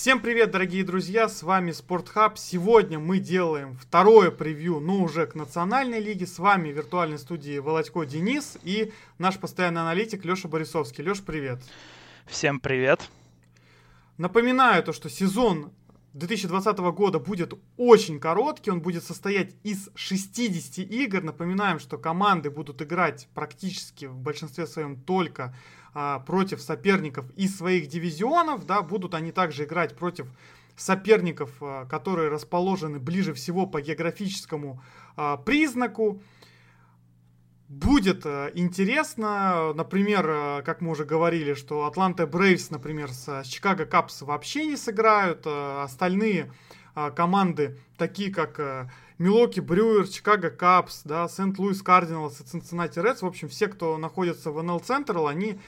Всем привет, дорогие друзья, с вами Спортхаб. Сегодня мы делаем второе превью, но уже к национальной лиге. С вами в виртуальной студии Володько Денис и наш постоянный аналитик Леша Борисовский. Леш, привет. Всем привет. Напоминаю то, что сезон 2020 года будет очень короткий, он будет состоять из 60 игр. Напоминаем, что команды будут играть практически в большинстве своем только а, против соперников из своих дивизионов, да, будут они также играть против соперников, а, которые расположены ближе всего по географическому а, признаку. Будет а, интересно, например, а, как мы уже говорили, что Атланта Брейвс, например, с Чикаго Капс вообще не сыграют, а, остальные команды, такие как Милоки Брюер, Чикаго Капс, да, Сент-Луис Кардиналс и Цинциннати Редс, в общем, все, кто находится в НЛ Централ, они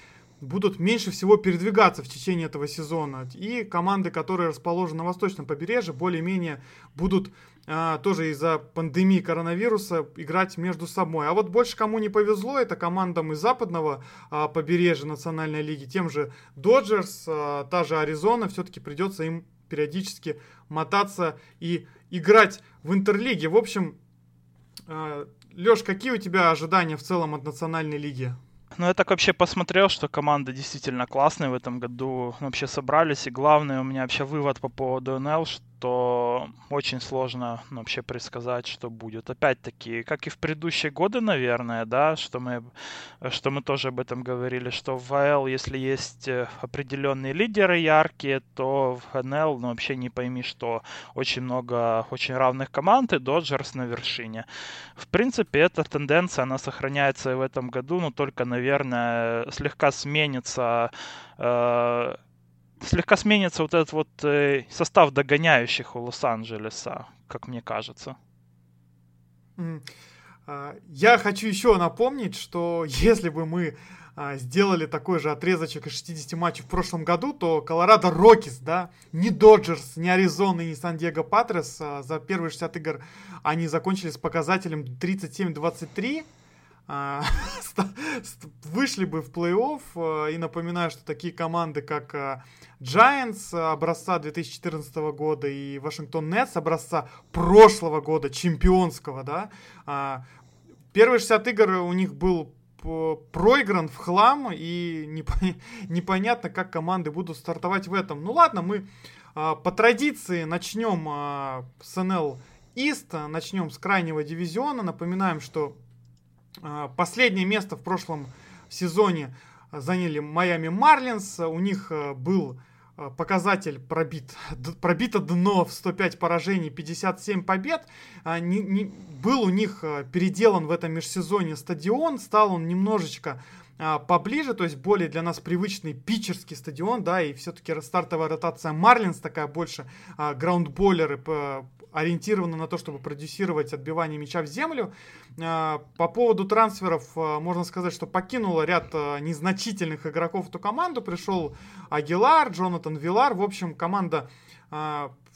будут меньше всего передвигаться в течение этого сезона. И команды, которые расположены на восточном побережье, более-менее будут а, тоже из-за пандемии коронавируса играть между собой. А вот больше кому не повезло, это командам из западного а, побережья Национальной лиги, тем же Доджерс, а, та же Аризона, все-таки придется им периодически мотаться и играть в Интерлиге. В общем, а, Леш, какие у тебя ожидания в целом от Национальной лиги? Ну, я так вообще посмотрел, что команда действительно классная в этом году. Вообще собрались. И главный у меня вообще вывод по поводу НЛ, что очень сложно ну, вообще предсказать, что будет. Опять-таки, как и в предыдущие годы, наверное, да, что мы, что мы тоже об этом говорили, что в АЛ, если есть э, определенные лидеры яркие, то в НЛ, ну, вообще не пойми, что очень много очень равных команд, и Доджерс на вершине. В принципе, эта тенденция, она сохраняется и в этом году, но только, наверное, слегка сменится э, слегка сменится вот этот вот э, состав догоняющих у Лос-Анджелеса, как мне кажется. А, я хочу еще напомнить, что если бы мы а, сделали такой же отрезочек из 60 матчей в прошлом году, то Колорадо Рокис, да, не Доджерс, не Аризона и не Сан-Диего Патрес а, за первые 60 игр они закончили с показателем 37-23, а, вышли бы в плей-офф. А, и напоминаю, что такие команды, как а, Giants образца 2014 года и Вашингтон Нетс образца прошлого года, чемпионского, да, первые 60 игр у них был проигран в хлам, и непонятно, как команды будут стартовать в этом. Ну ладно, мы по традиции начнем с НЛ Ист, начнем с крайнего дивизиона. Напоминаем, что а, последнее место в прошлом сезоне заняли Майами Марлинс. У них э, был э, показатель пробит, пробито дно в 105 поражений, 57 побед. А, не, не, был у них э, переделан в этом межсезонье стадион, стал он немножечко а, поближе, то есть более для нас привычный питчерский стадион, да, и все-таки стартовая ротация Марлинс такая больше а, граундболеры ориентированы на то, чтобы продюсировать отбивание мяча в землю. А, по поводу трансферов а, можно сказать, что покинуло ряд а, незначительных игроков эту команду. Пришел Агилар, Джонатан Вилар. В общем, команда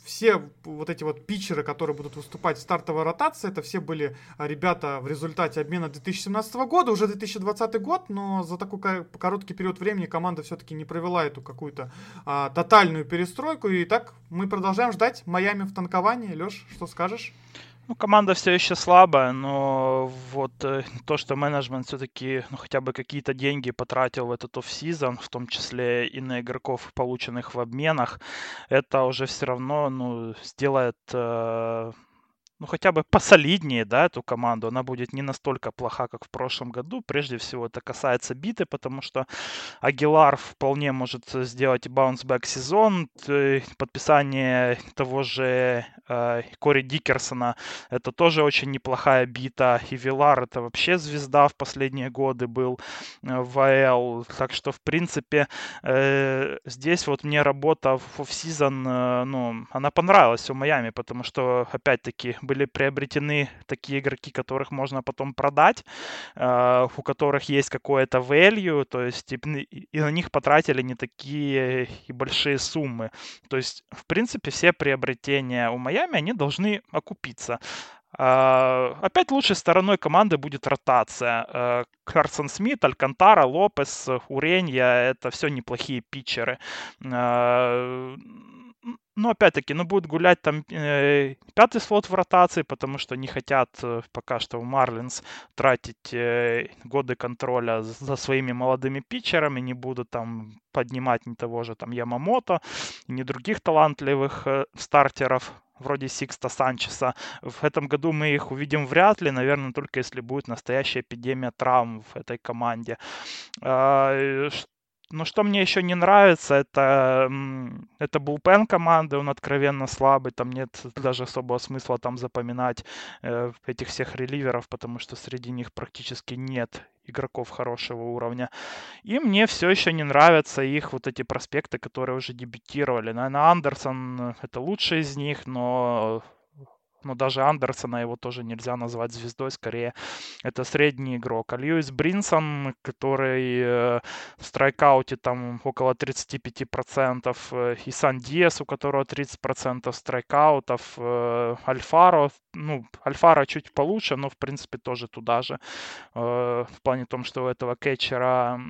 все вот эти вот питчеры, которые будут выступать в стартовой ротации, это все были ребята в результате обмена 2017 года, уже 2020 год, но за такой короткий период времени команда все-таки не провела эту какую-то а, тотальную перестройку. И так мы продолжаем ждать Майами в танковании. Леш, что скажешь? Ну, команда все еще слабая, но вот э, то, что менеджмент все-таки ну, хотя бы какие-то деньги потратил в этот офсезон, в том числе и на игроков, полученных в обменах, это уже все равно ну, сделает э, ну, хотя бы посолиднее, да, эту команду. Она будет не настолько плоха, как в прошлом году. Прежде всего, это касается биты, потому что Агилар вполне может сделать баунсбэк сезон. Подписание того же э, Кори Дикерсона, это тоже очень неплохая бита. И Вилар это вообще звезда в последние годы был э, в АЛ. Так что, в принципе, э, здесь вот мне работа в офсезон, э, ну, она понравилась у Майами, потому что, опять-таки, были приобретены такие игроки, которых можно потом продать, э, у которых есть какое-то value, то есть и, и на них потратили не такие и большие суммы. То есть, в принципе, все приобретения у Майами, они должны окупиться. Uh, опять лучшей стороной команды будет ротация. Карсон Смит, Алькантара, Лопес, Уренья — это все неплохие питчеры. Ну, опять-таки, ну, будет гулять там э, пятый слот в ротации, потому что не хотят э, пока что в Марлинс тратить э, годы контроля за своими молодыми питчерами, не будут там поднимать ни того же там Ямамото, ни других талантливых э, стартеров вроде Сикста Санчеса. В этом году мы их увидим вряд ли, наверное, только если будет настоящая эпидемия травм в этой команде. А, но что мне еще не нравится, это, это булпен команды, он откровенно слабый, там нет даже особого смысла там запоминать э, этих всех реливеров, потому что среди них практически нет игроков хорошего уровня. И мне все еще не нравятся их вот эти проспекты, которые уже дебютировали. Наверное, Андерсон это лучший из них, но но даже Андерсона его тоже нельзя назвать звездой, скорее это средний игрок. А Льюис Бринсон, который э, в страйкауте там около 35%, э, и Сан Диас, у которого 30% страйкаутов, э, Альфаро, ну, Альфаро чуть получше, но в принципе тоже туда же, в плане том, что у этого кетчера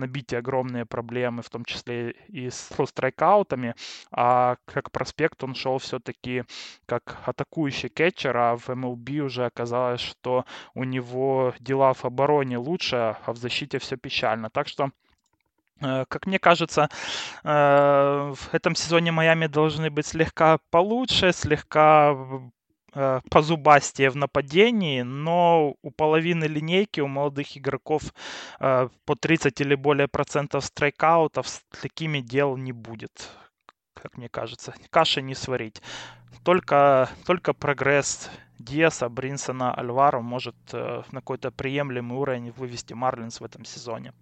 набитие огромные проблемы, в том числе и с страйкаутами, а как проспект он шел все-таки как атакующий кетчер, а в MLB уже оказалось, что у него дела в обороне лучше, а в защите все печально. Так что э, как мне кажется, э, в этом сезоне Майами должны быть слегка получше, слегка э, позубастее в нападении, но у половины линейки, у молодых игроков э, по 30 или более процентов страйкаутов с такими дел не будет, как мне кажется. Каши не сварить. Только, только прогресс Диаса, Бринсона, Альваро может э, на какой-то приемлемый уровень вывести Марлинс в этом сезоне.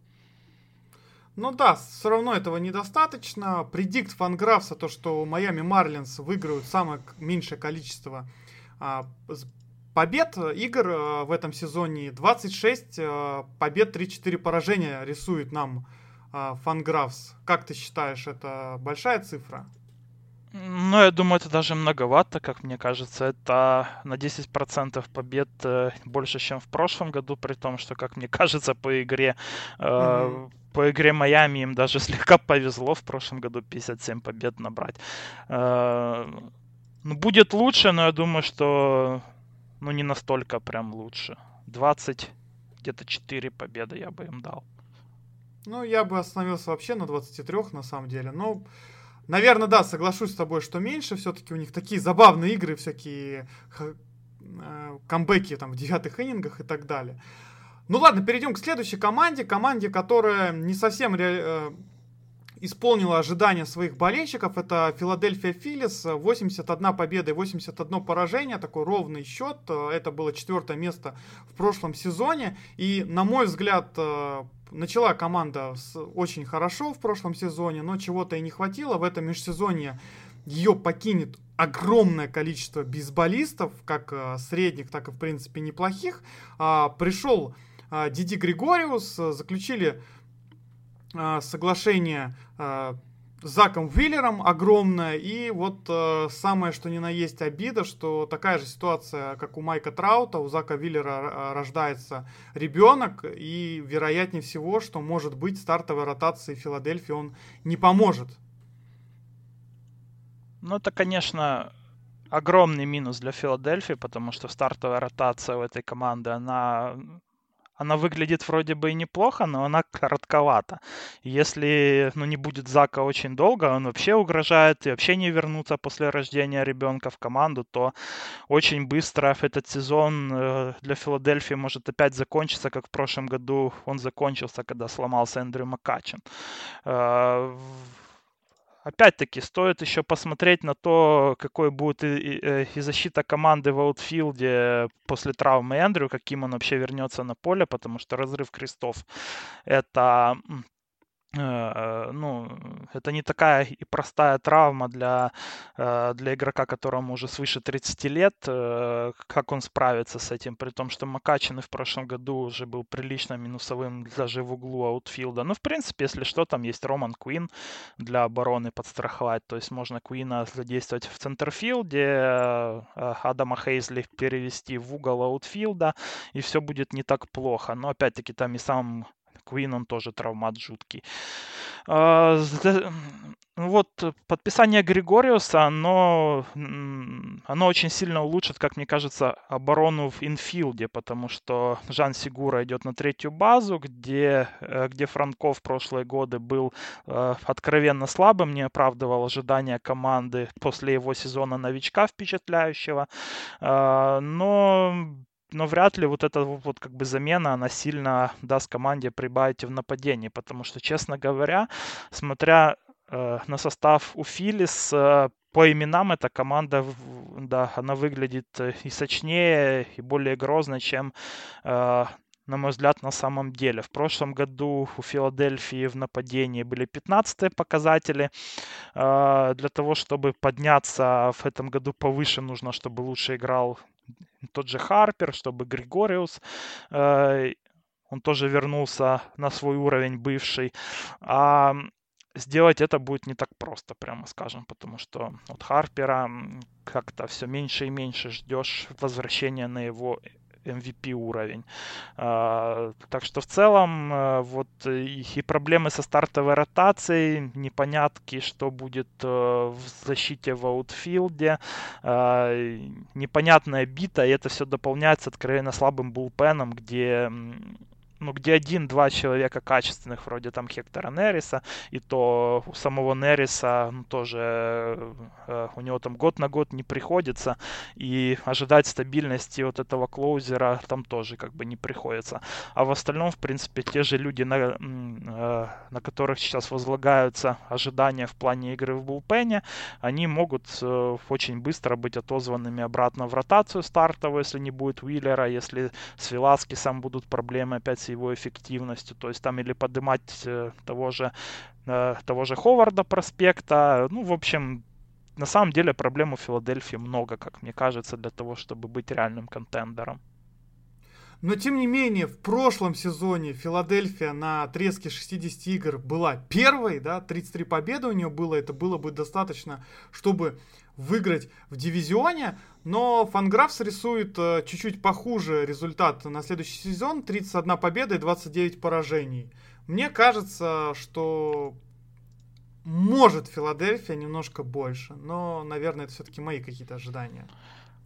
Ну да, все равно этого недостаточно. Предикт Фанграфса, то, что Майами Марлинс выиграют самое меньшее количество побед э, игр э, в этом сезоне 26 э, побед, 3-4 поражения рисует нам Фанграфс. Как ты считаешь, это большая цифра? Ну, я думаю, это даже многовато, как мне кажется. Это на 10% побед больше, чем в прошлом году, при том, что, как мне кажется, по игре mm-hmm. по игре Майами им даже слегка повезло в прошлом году 57 побед набрать. Ну, будет лучше, но я думаю, что ну, не настолько прям лучше. 20, где-то 4 победы я бы им дал. Ну, я бы остановился вообще на 23, на самом деле. Но, наверное, да, соглашусь с тобой, что меньше. Все-таки у них такие забавные игры, всякие э, камбэки там в девятых иннингах и так далее. Ну ладно, перейдем к следующей команде. Команде, которая не совсем ре, э, исполнила ожидания своих болельщиков. Это Филадельфия Филлис. 81 победа и 81 поражение. Такой ровный счет. Это было четвертое место в прошлом сезоне. И, на мой взгляд, э, начала команда очень хорошо в прошлом сезоне, но чего-то и не хватило. В этом межсезонье ее покинет огромное количество бейсболистов, как э, средних, так и, в принципе, неплохих. А, пришел а, Диди Григориус, заключили соглашение а, с Заком Виллером огромное. И вот э, самое, что ни на есть обида, что такая же ситуация, как у Майка Траута, у Зака Виллера рождается ребенок, и вероятнее всего, что может быть стартовой ротации Филадельфии он не поможет. Ну, это, конечно, огромный минус для Филадельфии, потому что стартовая ротация у этой команды, она она выглядит вроде бы и неплохо, но она коротковата. Если ну, не будет Зака очень долго, он вообще угрожает и вообще не вернуться после рождения ребенка в команду, то очень быстро этот сезон э, для Филадельфии может опять закончиться, как в прошлом году он закончился, когда сломался Эндрю Макачин э, опять-таки, стоит еще посмотреть на то, какой будет и, и, э, и защита команды в аутфилде после травмы Эндрю, каким он вообще вернется на поле, потому что разрыв крестов это ну, это не такая и простая травма для, э, для игрока, которому уже свыше 30 лет, э, как он справится с этим, при том, что Макачин в прошлом году уже был прилично минусовым даже в углу аутфилда. Ну, в принципе, если что, там есть Роман Куин для обороны подстраховать, то есть можно Куина задействовать в центрфилде, Адама Хейзли перевести в угол аутфилда, и все будет не так плохо. Но, опять-таки, там и сам Куин, он тоже травмат жуткий. А, вот подписание Григориуса, оно, оно очень сильно улучшит, как мне кажется, оборону в инфилде, потому что Жан Сигура идет на третью базу, где, э, где Франко в прошлые годы был э, откровенно слабым, не оправдывал ожидания команды после его сезона новичка впечатляющего. Э, но но вряд ли вот эта вот как бы замена, она сильно даст команде прибавить в нападении, потому что, честно говоря, смотря Э, на состав у Филис. Э, по именам эта команда, да, она выглядит э, и сочнее, и более грозно, чем на мой взгляд, на самом деле. В прошлом году у Филадельфии в нападении были 15 показатели. Для того, чтобы подняться в этом году повыше, нужно, чтобы лучше играл тот же Харпер, чтобы Григориус он тоже вернулся на свой уровень бывший. А сделать это будет не так просто, прямо скажем, потому что от Харпера как-то все меньше и меньше ждешь возвращения на его MVP уровень. А, так что в целом э, вот и, и проблемы со стартовой ротацией, непонятки, что будет э, в защите в аутфилде, а, непонятная бита, и это все дополняется откровенно слабым булпеном, где ну, где один-два человека качественных, вроде там Хектора Нериса, и то у самого Нериса ну, тоже э, у него там год на год не приходится, и ожидать стабильности вот этого клоузера там тоже как бы не приходится. А в остальном, в принципе, те же люди, на, э, на которых сейчас возлагаются ожидания в плане игры в булпене, они могут э, очень быстро быть отозванными обратно в ротацию стартовую, если не будет Уиллера, если с Веласкесом будут проблемы опять его эффективностью. То есть там или поднимать э, того же, э, того же Ховарда проспекта. Ну, в общем, на самом деле проблем у Филадельфии много, как мне кажется, для того, чтобы быть реальным контендером. Но тем не менее, в прошлом сезоне Филадельфия на отрезке 60 игр была первой, да, 33 победы у нее было, это было бы достаточно, чтобы выиграть в дивизионе, но Фанграфс рисует э, чуть-чуть похуже результат на следующий сезон, 31 победа и 29 поражений. Мне кажется, что может Филадельфия немножко больше, но, наверное, это все-таки мои какие-то ожидания.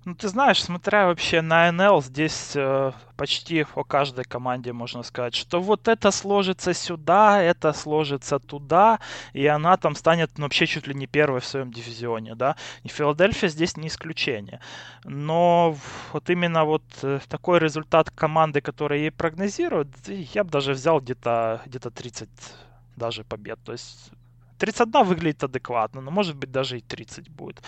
Ну, ты знаешь, смотря вообще на НЛ, здесь э, почти о каждой команде можно сказать, что вот это сложится сюда, это сложится туда, и она там станет ну, вообще чуть ли не первой в своем дивизионе, да. И Филадельфия здесь не исключение. Но вот именно вот э, такой результат команды, которая ей прогнозируют, я бы даже взял где-то где 30 даже побед. То есть 31 выглядит адекватно, но может быть даже и 30 будет.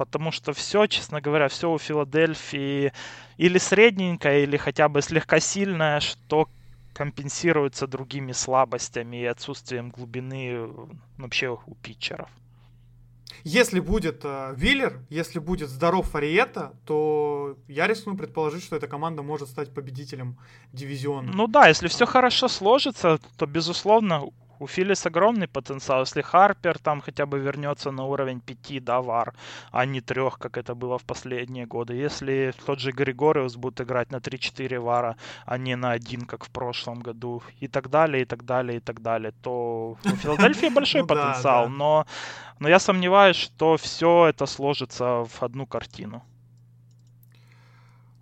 Потому что все, честно говоря, все у Филадельфии или средненькое, или хотя бы слегка сильное, что компенсируется другими слабостями и отсутствием глубины вообще у питчеров. Если будет э, Виллер, если будет здоров Фариета, то я рискну предположить, что эта команда может стать победителем дивизиона. Ну да, если все хорошо сложится, то безусловно у Филлис огромный потенциал. Если Харпер там хотя бы вернется на уровень 5, да, вар, а не 3, как это было в последние годы. Если тот же Григориус будет играть на 3-4 вара, а не на 1, как в прошлом году, и так далее, и так далее, и так далее, то у Филадельфии большой ну потенциал. Но, но я сомневаюсь, что все это сложится в одну картину.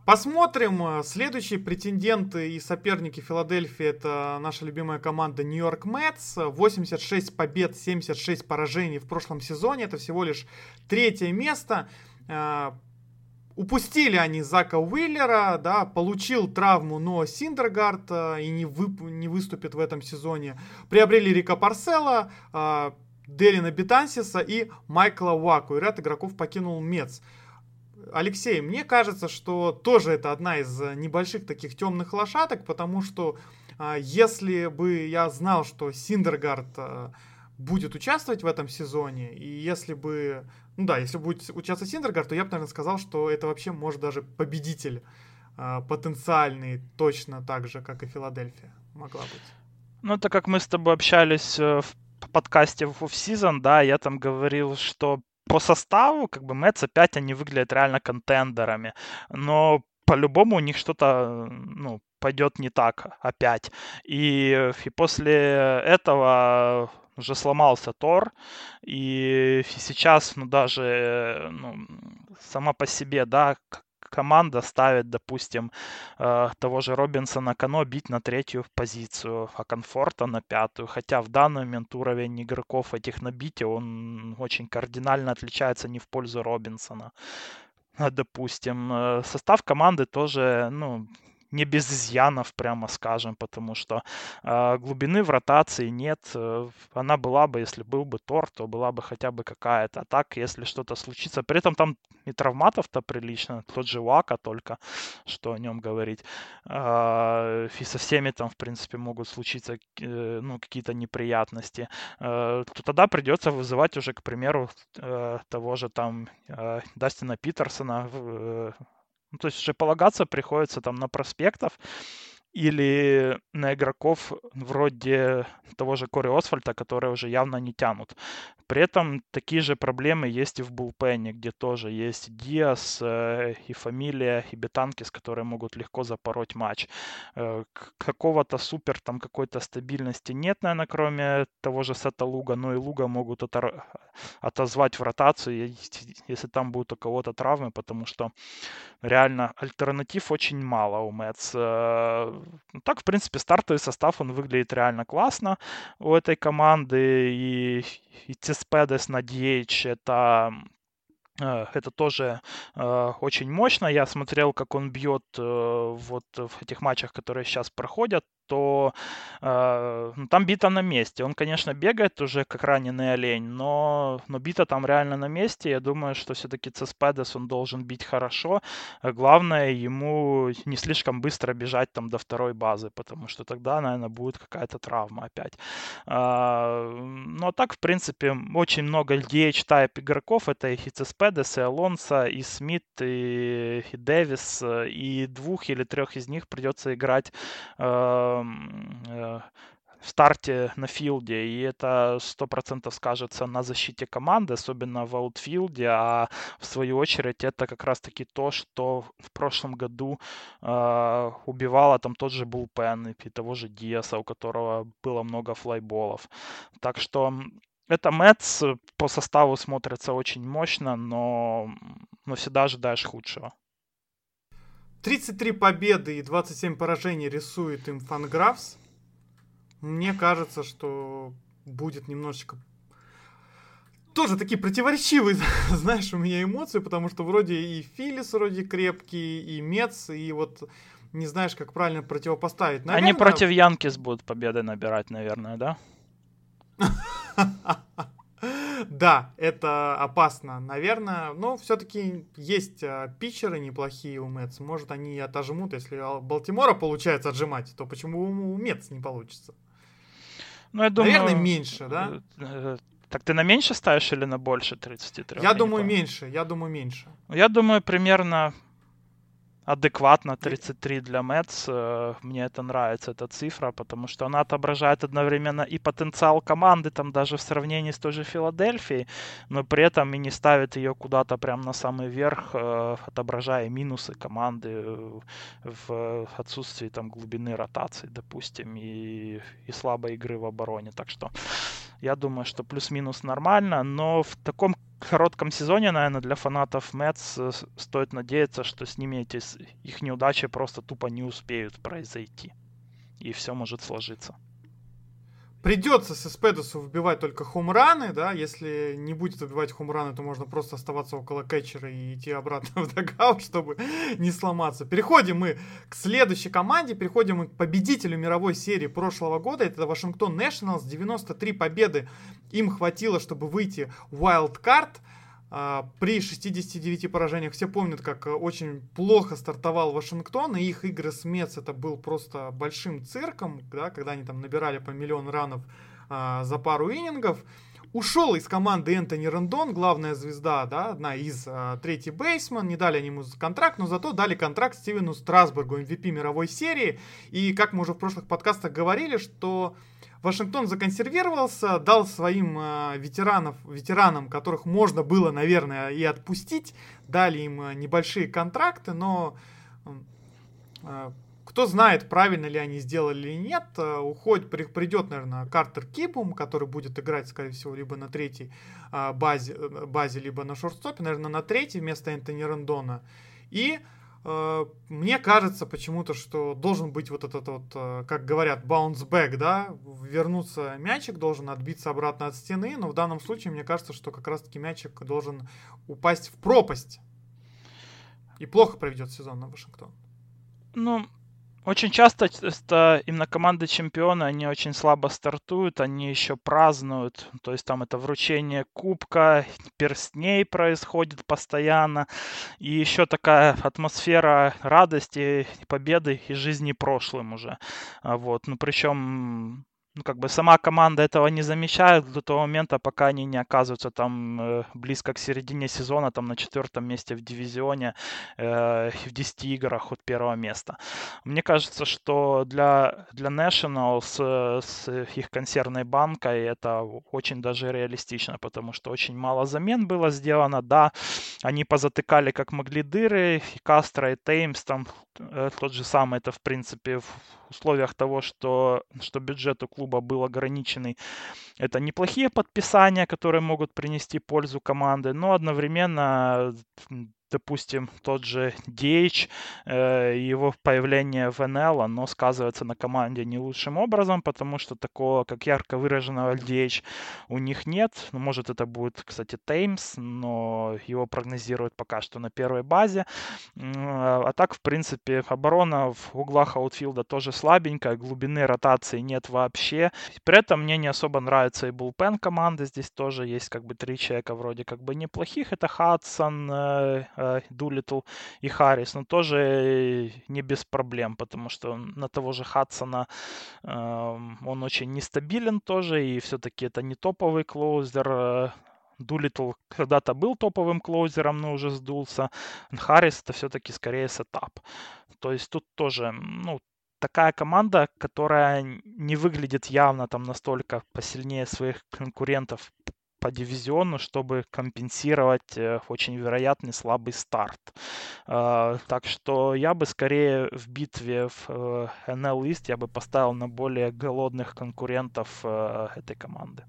Посмотрим. Э, следующие претенденты и соперники Филадельфии это наша любимая команда Нью-Йорк Мэтс. 86 побед, 76 поражений в прошлом сезоне. Это всего лишь третье место. Э, упустили они Зака Уиллера, да, получил травму Ноа Синдергард э, и не, вы, не выступит в этом сезоне. Приобрели Рика Парсела, Дерина Бетансиса и Майкла Уаку. И ряд игроков покинул Мец. Алексей, мне кажется, что тоже это одна из э, небольших таких темных лошадок, потому что а, если бы я знал, что Синдергард а, будет участвовать в этом сезоне, и если бы, ну да, если будет участвовать Синдергард, то я бы, наверное, сказал, что это вообще может даже победитель а, потенциальный, точно так же, как и Филадельфия могла быть. Ну, это как мы с тобой общались э, в подкасте в офсезон, да, я там говорил, что по составу, как бы, Мэтс опять они выглядят реально контендерами. Но по-любому у них что-то, ну, пойдет не так опять. И, и после этого уже сломался Тор, и сейчас, ну, даже, ну, сама по себе, да, команда ставит, допустим, э, того же Робинсона Кано бить на третью позицию, а Комфорта на пятую. Хотя в данный момент уровень игроков этих набития, он очень кардинально отличается не в пользу Робинсона допустим. Э, состав команды тоже, ну, не без изъянов, прямо скажем, потому что э, глубины в ротации нет. Э, она была бы, если был бы Тор, то была бы хотя бы какая-то. А так, если что-то случится, при этом там и травматов-то прилично, тот же Вака только, что о нем говорить. Э, и со всеми там, в принципе, могут случиться э, ну, какие-то неприятности. Э, то тогда придется вызывать уже, к примеру, того же там Дастина Питерсона, ну, то есть уже полагаться приходится там на проспектов или на игроков вроде того же Кори Освальта, которые уже явно не тянут. При этом такие же проблемы есть и в Булпене, где тоже есть Диас э, и Фамилия, и Бетанкис, которые могут легко запороть матч. Э, какого-то супер там какой-то стабильности нет, наверное, кроме того же Сета Луга, но и Луга могут отор... отозвать в ротацию, если там будут у кого-то травмы, потому что реально альтернатив очень мало у Мэтс. Ну, так, в принципе, стартовый состав, он выглядит реально классно у этой команды, и, и Цеспедес на DH это Э, это тоже э, очень мощно. Я смотрел, как он бьет э, вот в этих матчах, которые сейчас проходят, то э, ну, там бита на месте. Он, конечно, бегает уже как раненый олень, но, но бита там реально на месте. Я думаю, что все-таки Цеспедес он должен бить хорошо. Главное ему не слишком быстро бежать там до второй базы, потому что тогда, наверное, будет какая-то травма опять. Э, но так, в принципе, очень много DH-тайп игроков. Это и Цеспедес, Педес, и Алонсо, и Смит, и, и Дэвис, и двух или трех из них придется играть э, в старте на филде, и это сто процентов скажется на защите команды, особенно в аутфилде, а в свою очередь это как раз-таки то, что в прошлом году э, убивало там тот же Булпен и того же Диаса, у которого было много флайболов. Так что это Мэтс по составу смотрится очень мощно, но, но всегда ожидаешь худшего. 33 победы и 27 поражений рисует им Фанграфс. Мне кажется, что будет немножечко тоже такие противоречивые, знаешь, у меня эмоции, потому что вроде и Филис вроде крепкий, и Мец, и вот не знаешь, как правильно противопоставить. Наверное... Они против Янкис будут победы набирать, наверное, да? Да, это опасно, наверное. Но все-таки есть а, питчеры неплохие у Мэтс. Может, они отожмут. Если Балтимора получается отжимать, то почему у Мэтс не получится? Ну, я думаю... Наверное, меньше, да? Э, э, так ты на меньше ставишь или на больше 33? Я, я думаю, меньше. Я думаю, меньше. Я думаю, примерно адекватно 33 для Мэтс. Мне это нравится, эта цифра, потому что она отображает одновременно и потенциал команды, там даже в сравнении с той же Филадельфией, но при этом и не ставит ее куда-то прям на самый верх, э, отображая минусы команды э, в отсутствии там глубины ротации, допустим, и, и слабой игры в обороне. Так что я думаю, что плюс-минус нормально, но в таком коротком сезоне, наверное, для фанатов Мэтс стоит надеяться, что с ними эти их неудачи просто тупо не успеют произойти. И все может сложиться. Придется с Эспедосу выбивать только хумраны, да, если не будет выбивать хумраны, то можно просто оставаться около кетчера и идти обратно в дагаут, чтобы не сломаться. Переходим мы к следующей команде, переходим мы к победителю мировой серии прошлого года, это Вашингтон Нэшнлс, 93 победы им хватило, чтобы выйти в Wild Card. А, при 69 поражениях все помнят, как э, очень плохо стартовал Вашингтон, и их игры с Мец это был просто большим цирком, да, когда они там набирали по миллион ранов а, за пару иннингов. Ушел из команды Энтони Рандон, главная звезда, да, одна из а, третий бейсман. Не дали они ему контракт, но зато дали контракт Стивену Страсбургу, MVP мировой серии. И как мы уже в прошлых подкастах говорили, что Вашингтон законсервировался, дал своим э, ветеранов, ветеранам, которых можно было, наверное, и отпустить, дали им э, небольшие контракты, но э, кто знает, правильно ли они сделали или нет, э, уходит, придет, наверное, Картер Кипум, который будет играть, скорее всего, либо на третьей базе, базе либо на шорт-стопе, наверное, на третьей вместо Энтони Рандона. И э, мне кажется почему-то, что должен быть вот этот вот, как говорят, баунсбэк, да, вернуться мячик, должен отбиться обратно от стены, но в данном случае мне кажется, что как раз-таки мячик должен упасть в пропасть. И плохо проведет сезон на Вашингтон. Ну, очень часто это именно команды чемпиона, они очень слабо стартуют, они еще празднуют, то есть там это вручение кубка, перстней происходит постоянно, и еще такая атмосфера радости, победы и жизни прошлым уже. А вот, ну причем ну, как бы сама команда этого не замечает до того момента, пока они не оказываются там э, близко к середине сезона, там на четвертом месте в дивизионе, э, в 10 играх от первого места. Мне кажется, что для, для Nationals э, с их консервной банкой это очень даже реалистично, потому что очень мало замен было сделано. Да, они позатыкали как могли дыры, и Кастро, и Теймс, там тот же самый, это в принципе в условиях того, что, что бюджет у клуба был ограниченный. Это неплохие подписания, которые могут принести пользу команды, но одновременно допустим, тот же DH, э, его появление в НЛ, оно сказывается на команде не лучшим образом, потому что такого, как ярко выраженного DH, у них нет. Ну, может, это будет, кстати, Теймс, но его прогнозируют пока что на первой базе. А так, в принципе, оборона в углах аутфилда тоже слабенькая, глубины ротации нет вообще. При этом мне не особо нравится и булпен команды. Здесь тоже есть как бы три человека вроде как бы неплохих. Это Хадсон, э, Дулитл и Харрис, но тоже не без проблем, потому что на того же Хадсона э, он очень нестабилен тоже, и все-таки это не топовый closer. Дулитл когда-то был топовым клоузером, но уже сдулся. Харрис это все-таки скорее setup. То есть тут тоже, ну, такая команда, которая не выглядит явно там настолько посильнее своих конкурентов по дивизиону, чтобы компенсировать э, очень вероятный слабый старт. Э, так что я бы скорее в битве в э, NL East я бы поставил на более голодных конкурентов этой команды.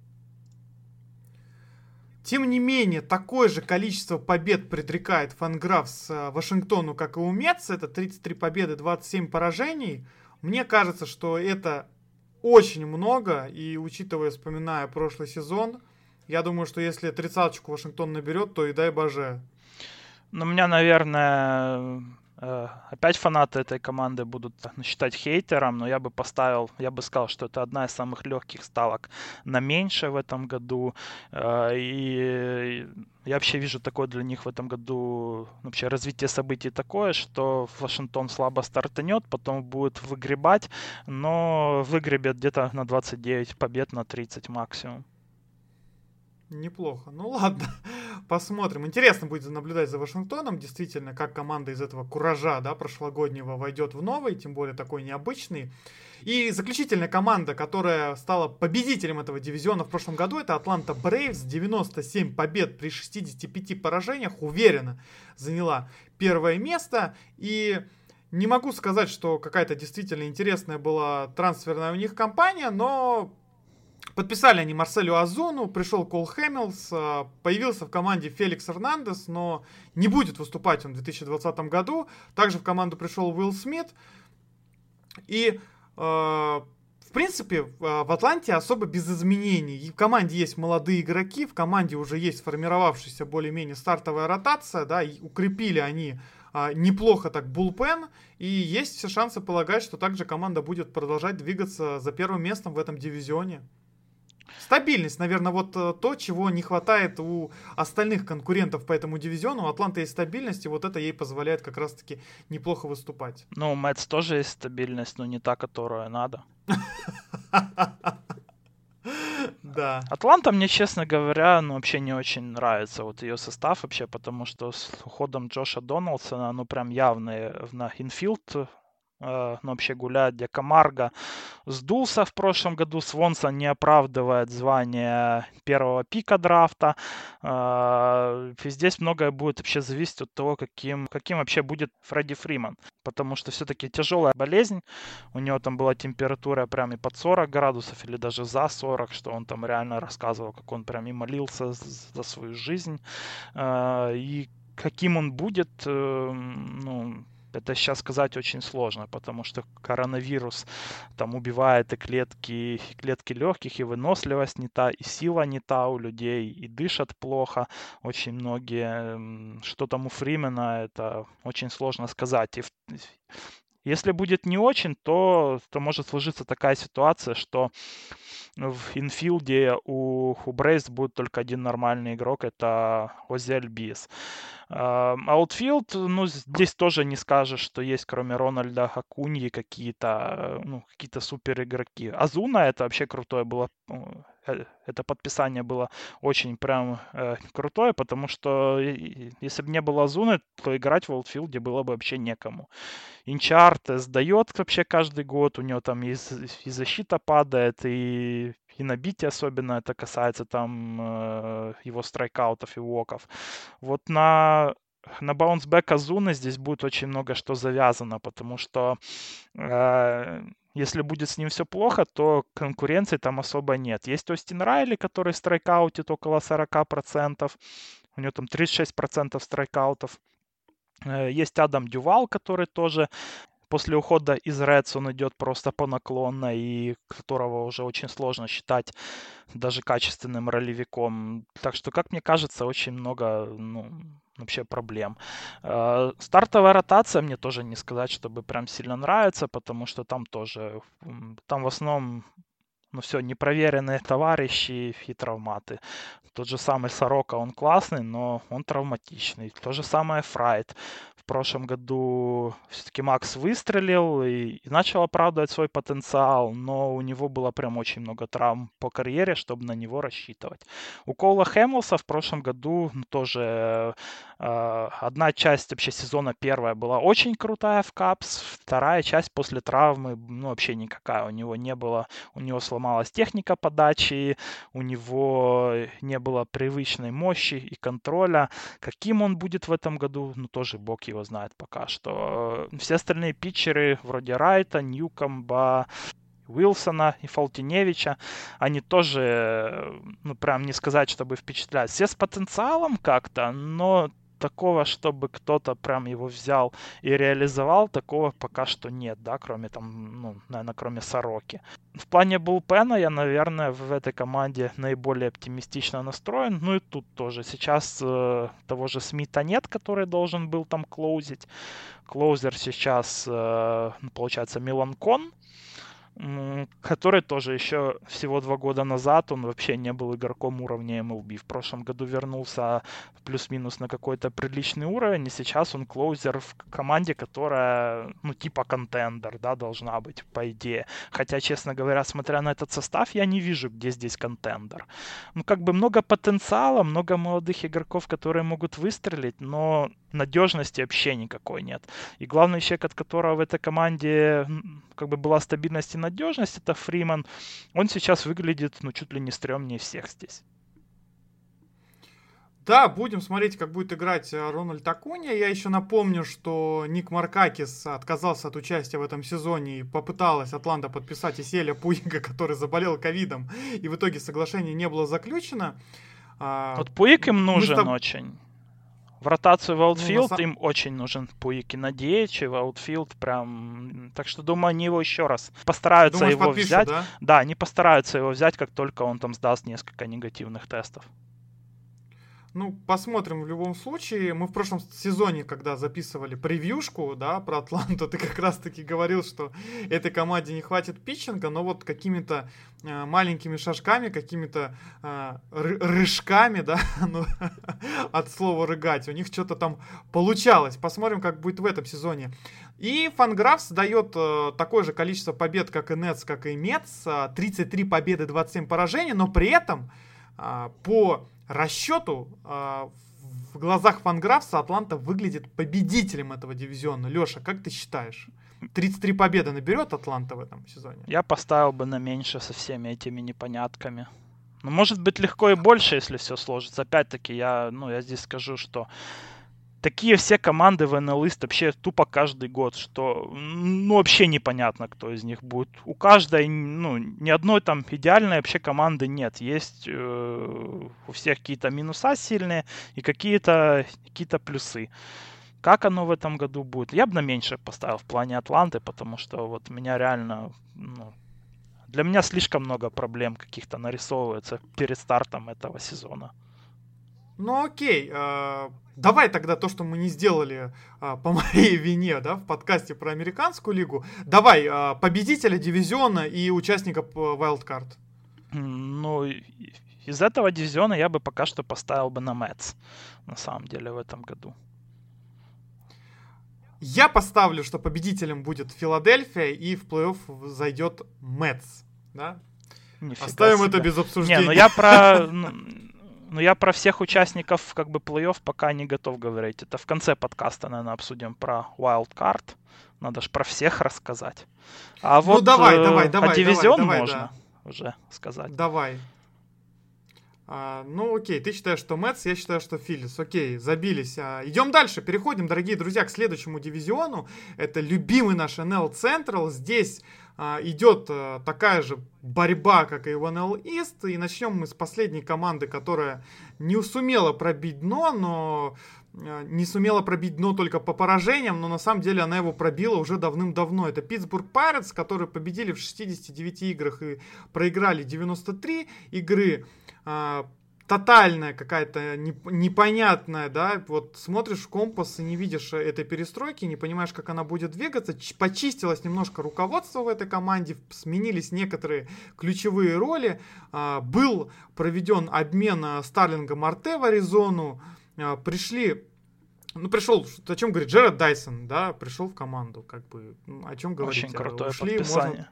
Тем не менее, такое же количество побед предрекает Фанграфс Вашингтону, как и у Мец. Это 33 победы, 27 поражений. Мне кажется, что это очень много. И учитывая, вспоминая прошлый сезон, я думаю, что если тридцаточку Вашингтон наберет, то и дай боже. Ну, меня, наверное, э, опять фанаты этой команды будут считать хейтером, но я бы поставил, я бы сказал, что это одна из самых легких ставок на меньше в этом году. Э, и я вообще вижу такое для них в этом году вообще развитие событий такое, что Вашингтон слабо стартанет, потом будет выгребать, но выгребет где-то на 29 побед на 30 максимум. Неплохо. Ну ладно, посмотрим. Интересно будет наблюдать за Вашингтоном, действительно, как команда из этого куража, да, прошлогоднего войдет в новый, тем более такой необычный. И заключительная команда, которая стала победителем этого дивизиона в прошлом году, это Атланта Брейвс. 97 побед при 65 поражениях, уверенно заняла первое место. И не могу сказать, что какая-то действительно интересная была трансферная у них компания, но Подписали они Марселю Азону, пришел Кол Хэмилс, а, появился в команде Феликс Эрнандес, но не будет выступать он в 2020 году. Также в команду пришел Уилл Смит. И, э, в принципе, в Атланте особо без изменений. И в команде есть молодые игроки, в команде уже есть сформировавшаяся более-менее стартовая ротация, да, и укрепили они а, неплохо так булпен, и есть все шансы полагать, что также команда будет продолжать двигаться за первым местом в этом дивизионе. Стабильность, наверное, вот э, то, чего не хватает у остальных конкурентов по этому дивизиону. У Атланты есть стабильность, и вот это ей позволяет как раз-таки неплохо выступать. Ну, у Мэтс тоже есть стабильность, но не та, которая надо. Да. Атланта мне, честно говоря, ну, вообще не очень нравится вот ее состав вообще, потому что с уходом Джоша Доналдсона, ну, прям явный на инфилд ну, вообще гуляет, где Камарго сдулся в прошлом году, Свонсон не оправдывает звание первого пика драфта. Э, и здесь многое будет вообще зависеть от того, каким, каким вообще будет Фредди Фриман. Потому что все-таки тяжелая болезнь. У него там была температура прямо и под 40 градусов, или даже за 40, что он там реально рассказывал, как он прям и молился за свою жизнь. Э, и каким он будет, э, ну, это сейчас сказать очень сложно, потому что коронавирус там убивает и клетки, и клетки легких, и выносливость не та, и сила не та у людей, и дышат плохо очень многие. Что там у Фримена, это очень сложно сказать. И если будет не очень, то, то может сложиться такая ситуация, что в инфилде у, у Брейс будет только один нормальный игрок, это Ози Альбис. Аутфилд, ну, здесь тоже не скажешь, что есть, кроме Рональда Акуньи, какие-то, ну, какие-то супер игроки. Озуна это вообще крутое было ну, э, это подписание было очень прям э, крутое, потому что если бы не было Озуны, то играть в аутфилде было бы вообще некому. Инсиарте сдает вообще каждый год, у него там и, и защита падает, и и на бите особенно это касается там э, его страйкаутов и воков. Вот на на баунсбэк Азуны здесь будет очень много что завязано, потому что э, если будет с ним все плохо, то конкуренции там особо нет. Есть Остин Райли, который страйкаутит около 40%, у него там 36% страйкаутов. Э, есть Адам Дювал, который тоже после ухода из Reds он идет просто по наклонной, и которого уже очень сложно считать даже качественным ролевиком. Так что, как мне кажется, очень много ну, вообще проблем. Э, стартовая ротация мне тоже не сказать, чтобы прям сильно нравится, потому что там тоже, там в основном ну все, непроверенные товарищи и травматы. Тот же самый Сорока, он классный, но он травматичный. То же самое Фрайт прошлом году все-таки Макс выстрелил и, и начал оправдывать свой потенциал, но у него было прям очень много травм по карьере, чтобы на него рассчитывать. У Кола Хэмилса в прошлом году ну, тоже э, одна часть вообще сезона первая была очень крутая в Капс, вторая часть после травмы ну, вообще никакая. У него не было, у него сломалась техника подачи, у него не было привычной мощи и контроля. Каким он будет в этом году, ну тоже бог его знает пока что. Все остальные питчеры, вроде Райта, Ньюкомба, Уилсона и Фалтиневича, они тоже, ну, прям не сказать, чтобы впечатлять. Все с потенциалом как-то, но такого, чтобы кто-то прям его взял и реализовал, такого пока что нет, да, кроме там, ну, наверное, кроме Сороки. В плане Булпена я, наверное, в этой команде наиболее оптимистично настроен. Ну и тут тоже. Сейчас э, того же Смита нет, который должен был там клоузить. Клоузер сейчас, э, получается, Мелансон который тоже еще всего два года назад он вообще не был игроком уровня MLB. В прошлом году вернулся плюс-минус на какой-то приличный уровень, и сейчас он клоузер в команде, которая, ну, типа contender, да, должна быть, по идее. Хотя, честно говоря, смотря на этот состав, я не вижу, где здесь contender. Ну, как бы много потенциала, много молодых игроков, которые могут выстрелить, но надежности вообще никакой нет. И главный человек, от которого в этой команде как бы была стабильность и надежность, это Фриман. Он сейчас выглядит, ну, чуть ли не стрёмнее всех здесь. Да, будем смотреть, как будет играть э, Рональд Акуня. Я еще напомню, что Ник Маркакис отказался от участия в этом сезоне и попыталась Атланта подписать Иселя Пуинга, который заболел ковидом, и в итоге соглашение не было заключено. А, вот Пуик им нужен Мы очень. В ротацию в аутфилд ну, им очень нужен Пуиг и на DH и в аутфилд прям... Так что, думаю, они его еще раз постараются Думаешь, его взять. Да? да, они постараются его взять, как только он там сдаст несколько негативных тестов. Ну, посмотрим в любом случае. Мы в прошлом сезоне, когда записывали превьюшку, да, про Атланту, ты как раз-таки говорил, что этой команде не хватит питчинга, но вот какими-то э, маленькими шажками, какими-то э, рыжками, да, ну, от слова рыгать, у них что-то там получалось. Посмотрим, как будет в этом сезоне. И Фанграфс дает э, такое же количество побед, как и Нетс, как и Мец. 33 победы, 27 поражений, но при этом э, по расчету э, в глазах Фанграфса Атланта выглядит победителем этого дивизиона. Леша, как ты считаешь? 33 победы наберет Атланта в этом сезоне? Я поставил бы на меньше со всеми этими непонятками. Ну, может быть, легко и больше, если все сложится. Опять-таки, я, ну, я здесь скажу, что такие все команды в НЛ вообще тупо каждый год, что ну вообще непонятно, кто из них будет. У каждой, ну, ни одной там идеальной вообще команды нет. Есть э, у всех какие-то минуса сильные и какие-то какие плюсы. Как оно в этом году будет? Я бы на меньше поставил в плане Атланты, потому что вот меня реально, ну, для меня слишком много проблем каких-то нарисовывается перед стартом этого сезона. Ну окей, э, давай тогда то, что мы не сделали э, по моей вине, да, в подкасте про американскую лигу. Давай э, победителя дивизиона и участника Wildcard. Ну, из этого дивизиона я бы пока что поставил бы на Мэтс, на самом деле, в этом году. Я поставлю, что победителем будет Филадельфия, и в плей-офф зайдет Мэтс. Да? Нифига Оставим себе. это без обсуждения. Не, ну я про... Ну, ну, я про всех участников как бы плей-офф пока не готов говорить. Это в конце подкаста, наверное, обсудим про Wild Card. Надо же про всех рассказать. А ну, вот давай, э, давай, давай, а дивизион давай, можно да. уже сказать. Давай. А, ну, окей, ты считаешь, что Мэтс, я считаю, что Филлис. Окей, забились. А, идем дальше, переходим, дорогие друзья, к следующему дивизиону. Это любимый наш NL Central. Здесь идет а, такая же борьба, как и в NL East. И начнем мы с последней команды, которая не сумела пробить дно, но а, не сумела пробить дно только по поражениям, но на самом деле она его пробила уже давным-давно. Это Питтсбург Пайретс, которые победили в 69 играх и проиграли 93 игры. Тотальная какая-то непонятная, да, вот смотришь в компас и не видишь этой перестройки, не понимаешь, как она будет двигаться. Почистилось немножко руководство в этой команде, сменились некоторые ключевые роли. Был проведен обмен Старлинга Марте в Аризону, пришли ну, пришел, о чем говорит Джеред Дайсон, да, пришел в команду, как бы, ну, о чем говорить. Очень крутое Ушли, подписание.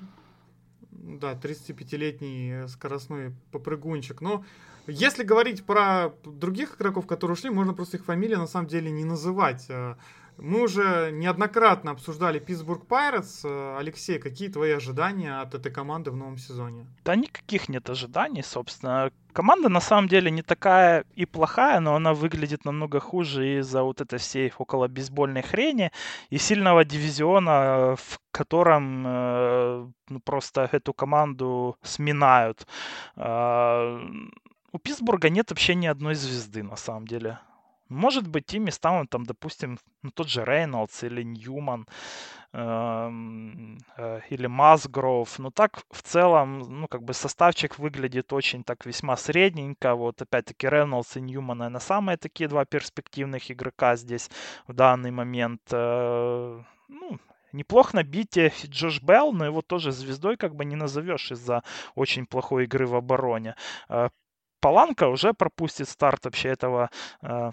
Можно, да, 35-летний скоростной попрыгунчик. Но если говорить про других игроков, которые ушли, можно просто их фамилии на самом деле не называть. Э, мы уже неоднократно обсуждали Питтсбург Пайретс. Алексей, какие твои ожидания от этой команды в новом сезоне? Да никаких нет ожиданий, собственно. Команда на самом деле не такая и плохая, но она выглядит намного хуже из-за вот этой всей около бейсбольной хрени и сильного дивизиона, в котором э, ну, просто эту команду сминают. Э, у Питтсбурга нет вообще ни одной звезды на самом деле. Может быть, ими станут, там, допустим, ну, тот же Рейнольдс или Ньюман эм, э, или Масгров. Но так в целом, ну, как бы составчик выглядит очень так весьма средненько. Вот опять-таки Рейнольдс и Ньюман, наверное, самые такие два перспективных игрока здесь в данный момент. Э, ну, Неплохо набитие Джош Белл, но его тоже звездой как бы не назовешь из-за очень плохой игры в обороне. Э, Паланка уже пропустит старт вообще этого э,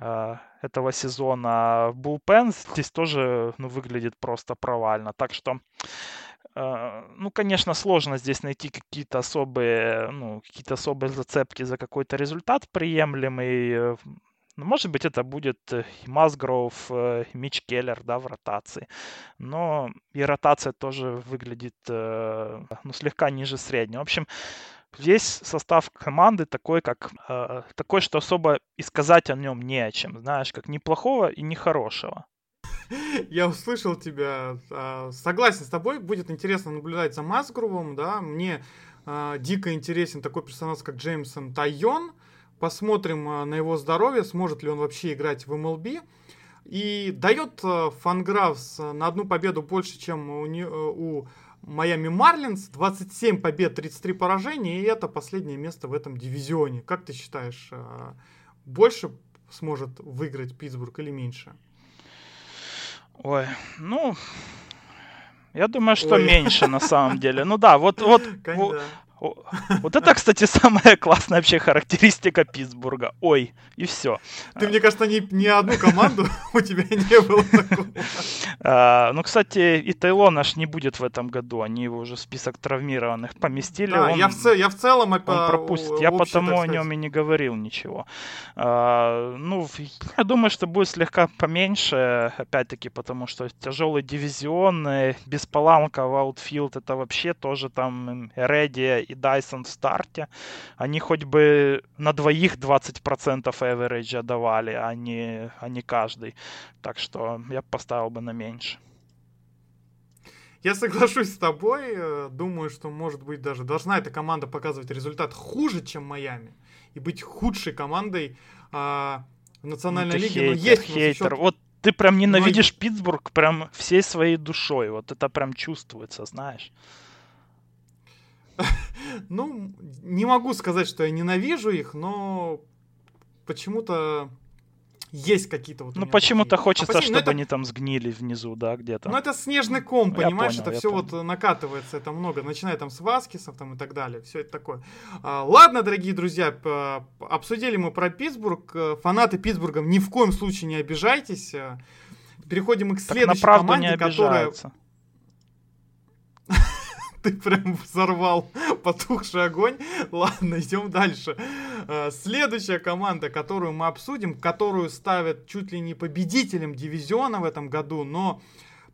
а, этого сезона. Булпен здесь тоже ну, выглядит просто провально. Так что, а, ну, конечно, сложно здесь найти какие-то особые, ну, какие-то особые зацепки за какой-то результат приемлемый. Ну, может быть, это будет и Масгроув, и Мич Келлер, да, в ротации. Но и ротация тоже выглядит, э, ну, слегка ниже среднего. В общем, Весь состав команды такой, как э, такой, что особо и сказать о нем не о чем, знаешь, как неплохого и нехорошего. Я услышал тебя. А, согласен с тобой. Будет интересно наблюдать за Масгрувом, да. Мне э, дико интересен такой персонаж, как Джеймсон Тайон. Посмотрим э, на его здоровье, сможет ли он вообще играть в МЛБ. И дает э, Фанграфс на одну победу больше, чем у, у Майами Марлинс, 27 побед, 33 поражения, и это последнее место в этом дивизионе. Как ты считаешь, э, больше сможет выиграть Питтсбург или меньше? Ой, ну, я думаю, что Ой. меньше на самом деле. Ну да, вот, вот, вот, Вот это, кстати, самая классная вообще характеристика Питтсбурга. Ой, и все. Ты, мне кажется, ни, ни одну команду у тебя не было такого. А, ну, кстати, и Тейлон наш не будет в этом году. Они его уже в список травмированных поместили. Я, в, целом он пропустит. Я потому о нем и не говорил ничего. А, ну, я думаю, что будет слегка поменьше, опять-таки, потому что тяжелый дивизион, без Поланко в аутфилд, это вообще тоже там Редди и Дайсон в старте, они хоть бы на двоих 20% average давали, а не, а не каждый. Так что я поставил бы на меньше. Я соглашусь с тобой. Э, думаю, что, может быть, даже должна эта команда показывать результат хуже, чем Майами. И быть худшей командой а, в национальной ну, лиге. Хейтер, но есть хейтер. Вот ты прям ненавидишь но... Питтсбург прям всей своей душой. Вот это прям чувствуется, знаешь. Ну, не могу сказать, что я ненавижу их, но почему-то есть какие-то вот. Ну почему-то хочется, Опасения. чтобы это... они там сгнили внизу, да, где-то. Ну это снежный ком, понимаешь, понял, это все понял. вот накатывается, это много, начиная там с Васкисов там и так далее, все это такое. А, ладно, дорогие друзья, обсудили мы про Питтсбург, э, фанаты Питтсбурга ни в коем случае не обижайтесь. Переходим к следующей так команде, которая ты прям взорвал потухший огонь. Ладно, идем дальше. Э, следующая команда, которую мы обсудим, которую ставят чуть ли не победителем дивизиона в этом году, но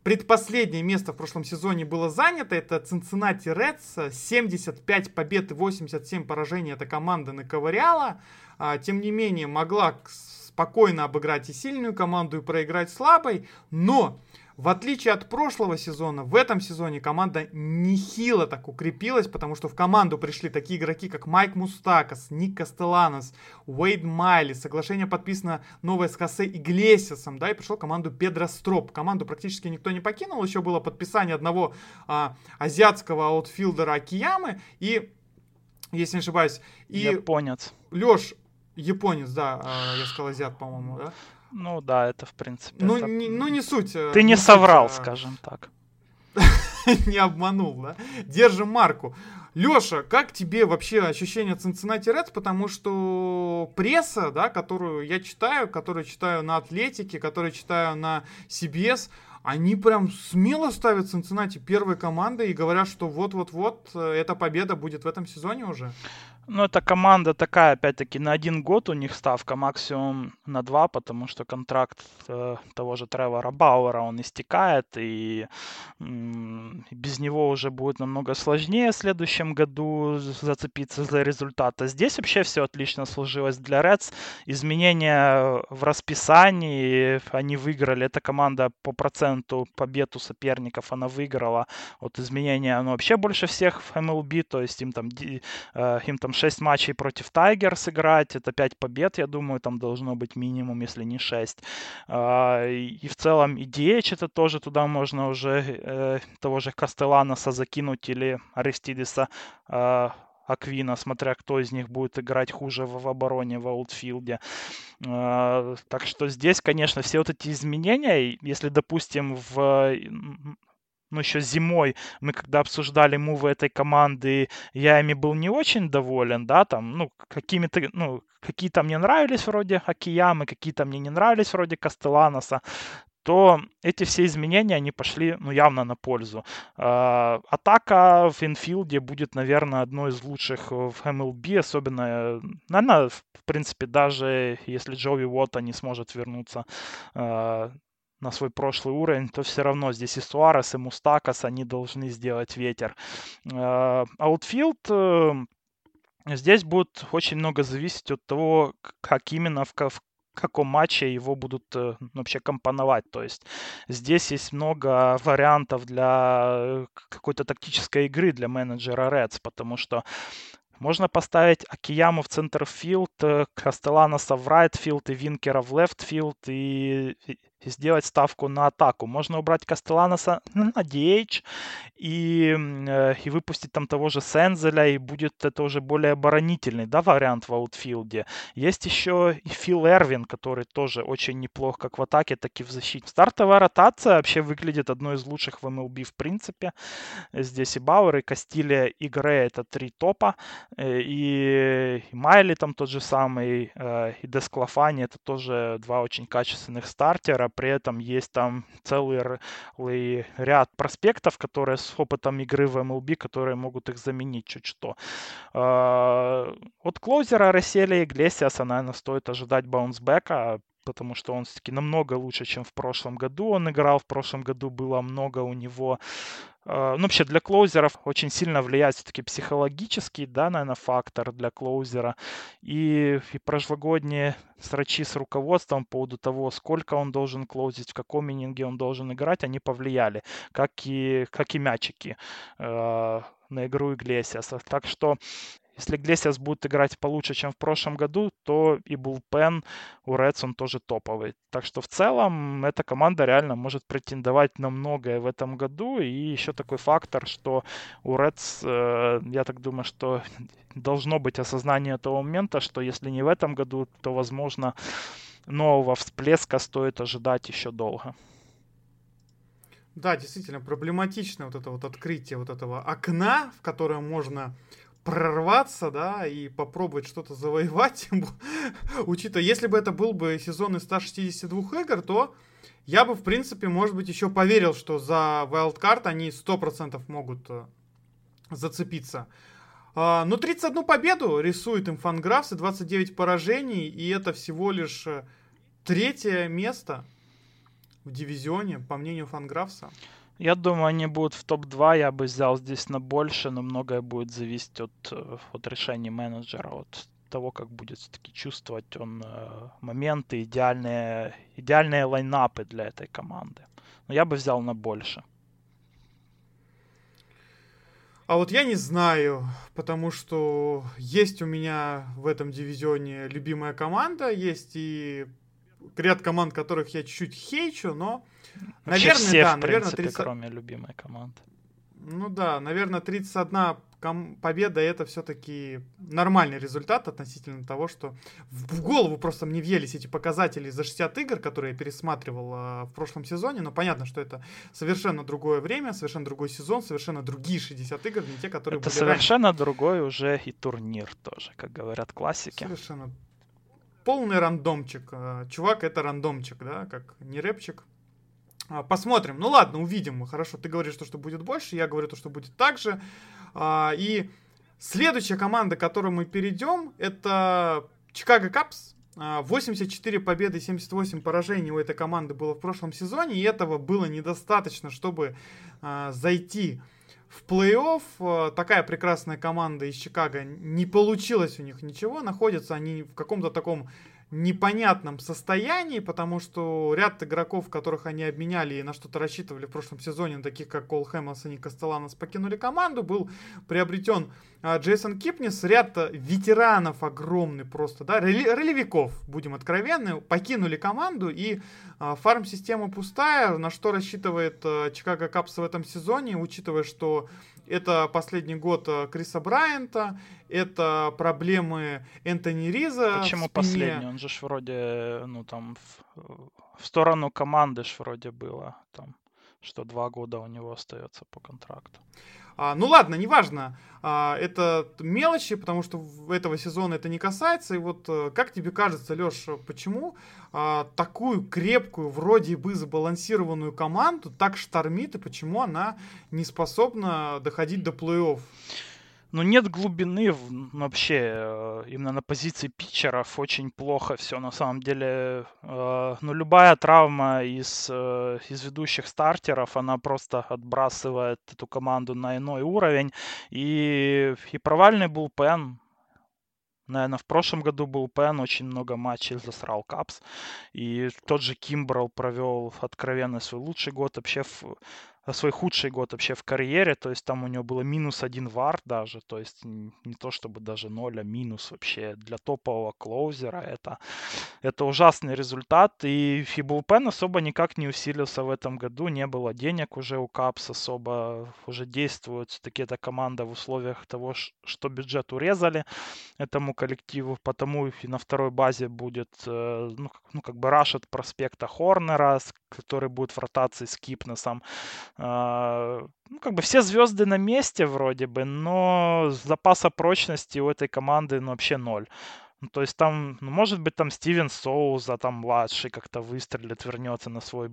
предпоследнее место в прошлом сезоне было занято. Это Cincinnati Reds. 75 побед и 87 поражений эта команда наковыряла. А, тем не менее, могла спокойно обыграть и сильную команду, и проиграть слабой. Но в отличие от прошлого сезона, в этом сезоне команда нехило так укрепилась, потому что в команду пришли такие игроки, как Майк Мустакас, Ник Кастеланос, Уэйд Майли. Соглашение подписано новое с Хосе Иглесиасом, да, и пришел команду Педро Строп. Команду практически никто не покинул, еще было подписание одного а, азиатского аутфилдера Акиямы и, если не ошибаюсь, и... Японец. Леш, японец, да, а, я сказал азиат, по-моему, да? Ну да, это в принципе. Ну, это... не, ну не суть. Э, Ты не, не соврал, суть, а... скажем так. не обманул, да? Держим марку. Леша, как тебе вообще ощущение Cincinnati Reds? Потому что пресса, да, которую я читаю, которую читаю на Атлетике, которую читаю на CBS, они прям смело ставят Cincinnati первой командой и говорят, что вот-вот-вот э, эта победа будет в этом сезоне уже. Ну, эта команда такая, опять-таки, на один год у них ставка, максимум на два, потому что контракт э, того же Тревора Бауэра, он истекает, и м- без него уже будет намного сложнее в следующем году зацепиться за результат. А здесь вообще все отлично сложилось для Рeds. Изменения в расписании, они выиграли, эта команда по проценту побед у соперников, она выиграла. Вот изменения, оно вообще больше всех в MLB, то есть им там, э, им там 6 матчей против Тайгерс играть, это 5 побед, я думаю, там должно быть минимум, если не 6. А, и в целом и DH это тоже туда можно уже э, того же Кастеланоса закинуть или Аристидиса а, Аквина, смотря кто из них будет играть хуже в, обороне в аутфилде. Э, так что здесь, конечно, все вот эти изменения, если, допустим, в ну, еще зимой мы когда обсуждали мувы этой команды, я ими был не очень доволен, да, там, ну, какими-то, ну, какие-то мне нравились вроде Акиямы, какие-то мне не нравились вроде Кастеланоса, то эти все изменения, они пошли, ну, явно на пользу. Э, атака в инфилде будет, наверное, одной из лучших в MLB, особенно, наверное, в принципе, даже если Джоуи Вотто не сможет вернуться э, на свой прошлый уровень, то все равно здесь и Суарес, и Мустакас, они должны сделать ветер. Аутфилд э, здесь будет очень много зависеть от того, как именно в, каком матче его будут э, вообще компоновать. То есть здесь есть много вариантов для какой-то тактической игры для менеджера Reds, потому что можно поставить Акияму в center field, э, Кастельяноса в right field и Винкера в left field, и сделать ставку на атаку. Можно убрать Кастельяноса на DH и, э, и выпустить там того же Сензеля, и будет это уже более оборонительный да, вариант в аутфилде. Есть еще и Фил Эрвин, который тоже очень неплох как в атаке, так и в защите. Стартовая ротация вообще выглядит одной из лучших в MLB в принципе. Здесь и Бауэр, и Кастилия, и Грей это три топа. Э, и, и Майли там тот же самый, э, и Десклафани это тоже два очень качественных стартера. При этом есть там целый ряд проспектов, которые с опытом игры в MLB, которые могут их заменить чуть что. Э, от клоузера Расселя Иглесиаса, наверное, стоит ожидать баунсбека, потому что он все-таки намного лучше, чем в прошлом году. Он играл в прошлом году, было много у него ну, вообще для клоузеров очень сильно влияет все-таки психологический, да, наверное, фактор для клоузера. И, и прошлогодние срачи с руководством по поводу того, сколько он должен клоузить, в каком ининге он должен играть, они повлияли, как и, как и мячики э, на игру Иглесиаса. Так что если Глесиас будет играть получше, чем в прошлом году, то и Булпен у Редс он тоже топовый. Так что в целом эта команда реально может претендовать на многое в этом году. И еще такой фактор, что у Редс, э, я так думаю, что должно быть осознание того момента, что если не в этом году, то, возможно, нового всплеска стоит ожидать еще долго. Да, действительно, проблематично вот это вот открытие вот этого окна, в которое можно прорваться, да, и попробовать что-то завоевать, учитывая, если бы это был бы сезон из 162 игр, то я бы, в принципе, может быть, еще поверил, что за Wildcard они 100% могут э, зацепиться. А, но 31 победу рисует им Фанграфс и 29 поражений, и это всего лишь э, третье место в дивизионе, по мнению Фанграфса. Я думаю, они будут в топ-2. Я бы взял здесь на больше, но многое будет зависеть от, э, от решений менеджера, от того, как будет все-таки чувствовать он э, моменты, идеальные, идеальные лайнапы для этой команды. Но я бы взял на больше. А вот я не знаю, потому что есть у меня в этом дивизионе любимая команда, есть и ряд команд, которых я чуть-чуть хейчу, но Вообще наверное, все, да, в наверное, принципе, 30... кроме любимой команды. Ну да, наверное, 31 ком- победа это все-таки нормальный результат относительно того, что в, в голову просто мне въелись эти показатели за 60 игр, которые я пересматривал э, в прошлом сезоне. Но понятно, что это совершенно другое время, совершенно другой сезон, совершенно другие 60 игр, не те, которые это были совершенно раньше. другой уже и турнир тоже, как говорят классики. Совершенно полный рандомчик. Э, чувак, это рандомчик, да, как не рэпчик. А, посмотрим. Ну ладно, увидим. Хорошо, ты говоришь, что, что будет больше, я говорю, то, что будет так же. А, и следующая команда, к которой мы перейдем, это Чикаго Капс. 84 победы, 78 поражений у этой команды было в прошлом сезоне, и этого было недостаточно, чтобы а, зайти в плей-офф. Такая прекрасная команда из Чикаго, не получилось у них ничего, находятся они в каком-то таком непонятном состоянии, потому что ряд игроков, которых они обменяли и на что-то рассчитывали в прошлом сезоне, таких как Кол Хэмилсон и Кастеланос, покинули команду, был приобретен а, Джейсон Кипнис, ряд ветеранов огромный просто, да, ролевиков, будем откровенны, покинули команду и а, фарм-система пустая, на что рассчитывает а, Чикаго Капс в этом сезоне, учитывая, что это последний год э, Криса Брайанта, это проблемы Энтони Риза. Почему последний? Он же ж вроде, ну там, в, в сторону команды ж вроде было, там, что два года у него остается по контракту. А, ну ладно, неважно. А, это мелочи, потому что этого сезона это не касается. И вот э, как тебе кажется, Леш, почему а, такую крепкую, вроде бы сбалансированную команду так штормит, и почему она не способна доходить до плей-офф? Ну, нет глубины вообще э, именно на позиции питчеров. Очень плохо все на самом деле. Э, ну, любая травма из, э, из ведущих стартеров, она просто отбрасывает эту команду на иной уровень. И, и провальный булпен, Наверное, в прошлом году был Пен, очень много матчей засрал Капс. И тот же Кимбрал провел откровенно свой лучший год. Вообще в, свой худший год вообще в карьере, то есть там у него было минус один вар даже, то есть не то чтобы даже ноль, а минус вообще для топового клоузера, это, это ужасный результат, и Фиблпен особо никак не усилился в этом году, не было денег уже у Капс особо, уже действует все-таки эта команда в условиях того, что бюджет урезали этому коллективу, потому и на второй базе будет, э, ну, ну как бы рашит проспекта Хорнера, который будет в ротации с Кипнесом, ну, как бы все звезды на месте вроде бы, но запаса прочности у этой команды ну, вообще ноль. Ну, то есть там, ну, может быть, там Стивен Соуза, там младший как-то выстрелит, вернется на свой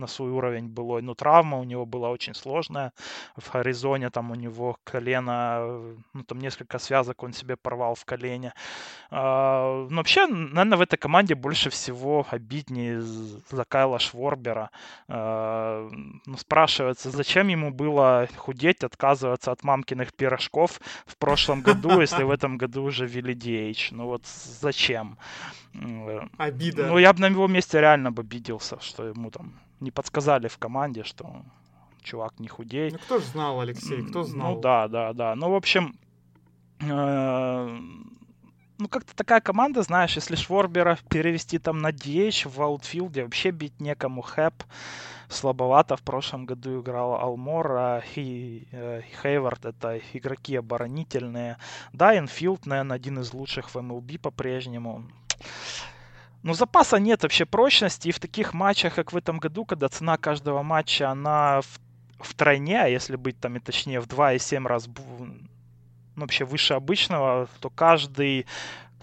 на свой уровень было, Ну, травма у него была очень сложная. В Аризоне там у него колено, ну, там несколько связок он себе порвал в колене. А, но вообще, наверное, в этой команде больше всего обиднее за Кайла Шворбера. А, ну, спрашивается, зачем ему было худеть, отказываться от мамкиных пирожков в прошлом году, если в этом году уже ввели DH? Ну вот зачем? Обида. Ну, я бы на его месте реально бы обиделся, что ему там не подсказали в команде, что чувак не худей. Ну, кто же знал, Алексей, кто знал? Ну, да, да, да. Ну, в общем, э, ну, как-то такая команда, знаешь, если Шворбера перевести там на DH в аутфилде, вообще бить некому. Хэп слабовато в прошлом году играл Алмор, а и, э, Хейвард это игроки оборонительные. Да, Инфилд, наверное, один из лучших в MLB по-прежнему. Ну, запаса нет вообще прочности, и в таких матчах, как в этом году, когда цена каждого матча, она в, в тройне, а если быть там и точнее в 2,7 раз ну, вообще выше обычного, то каждый,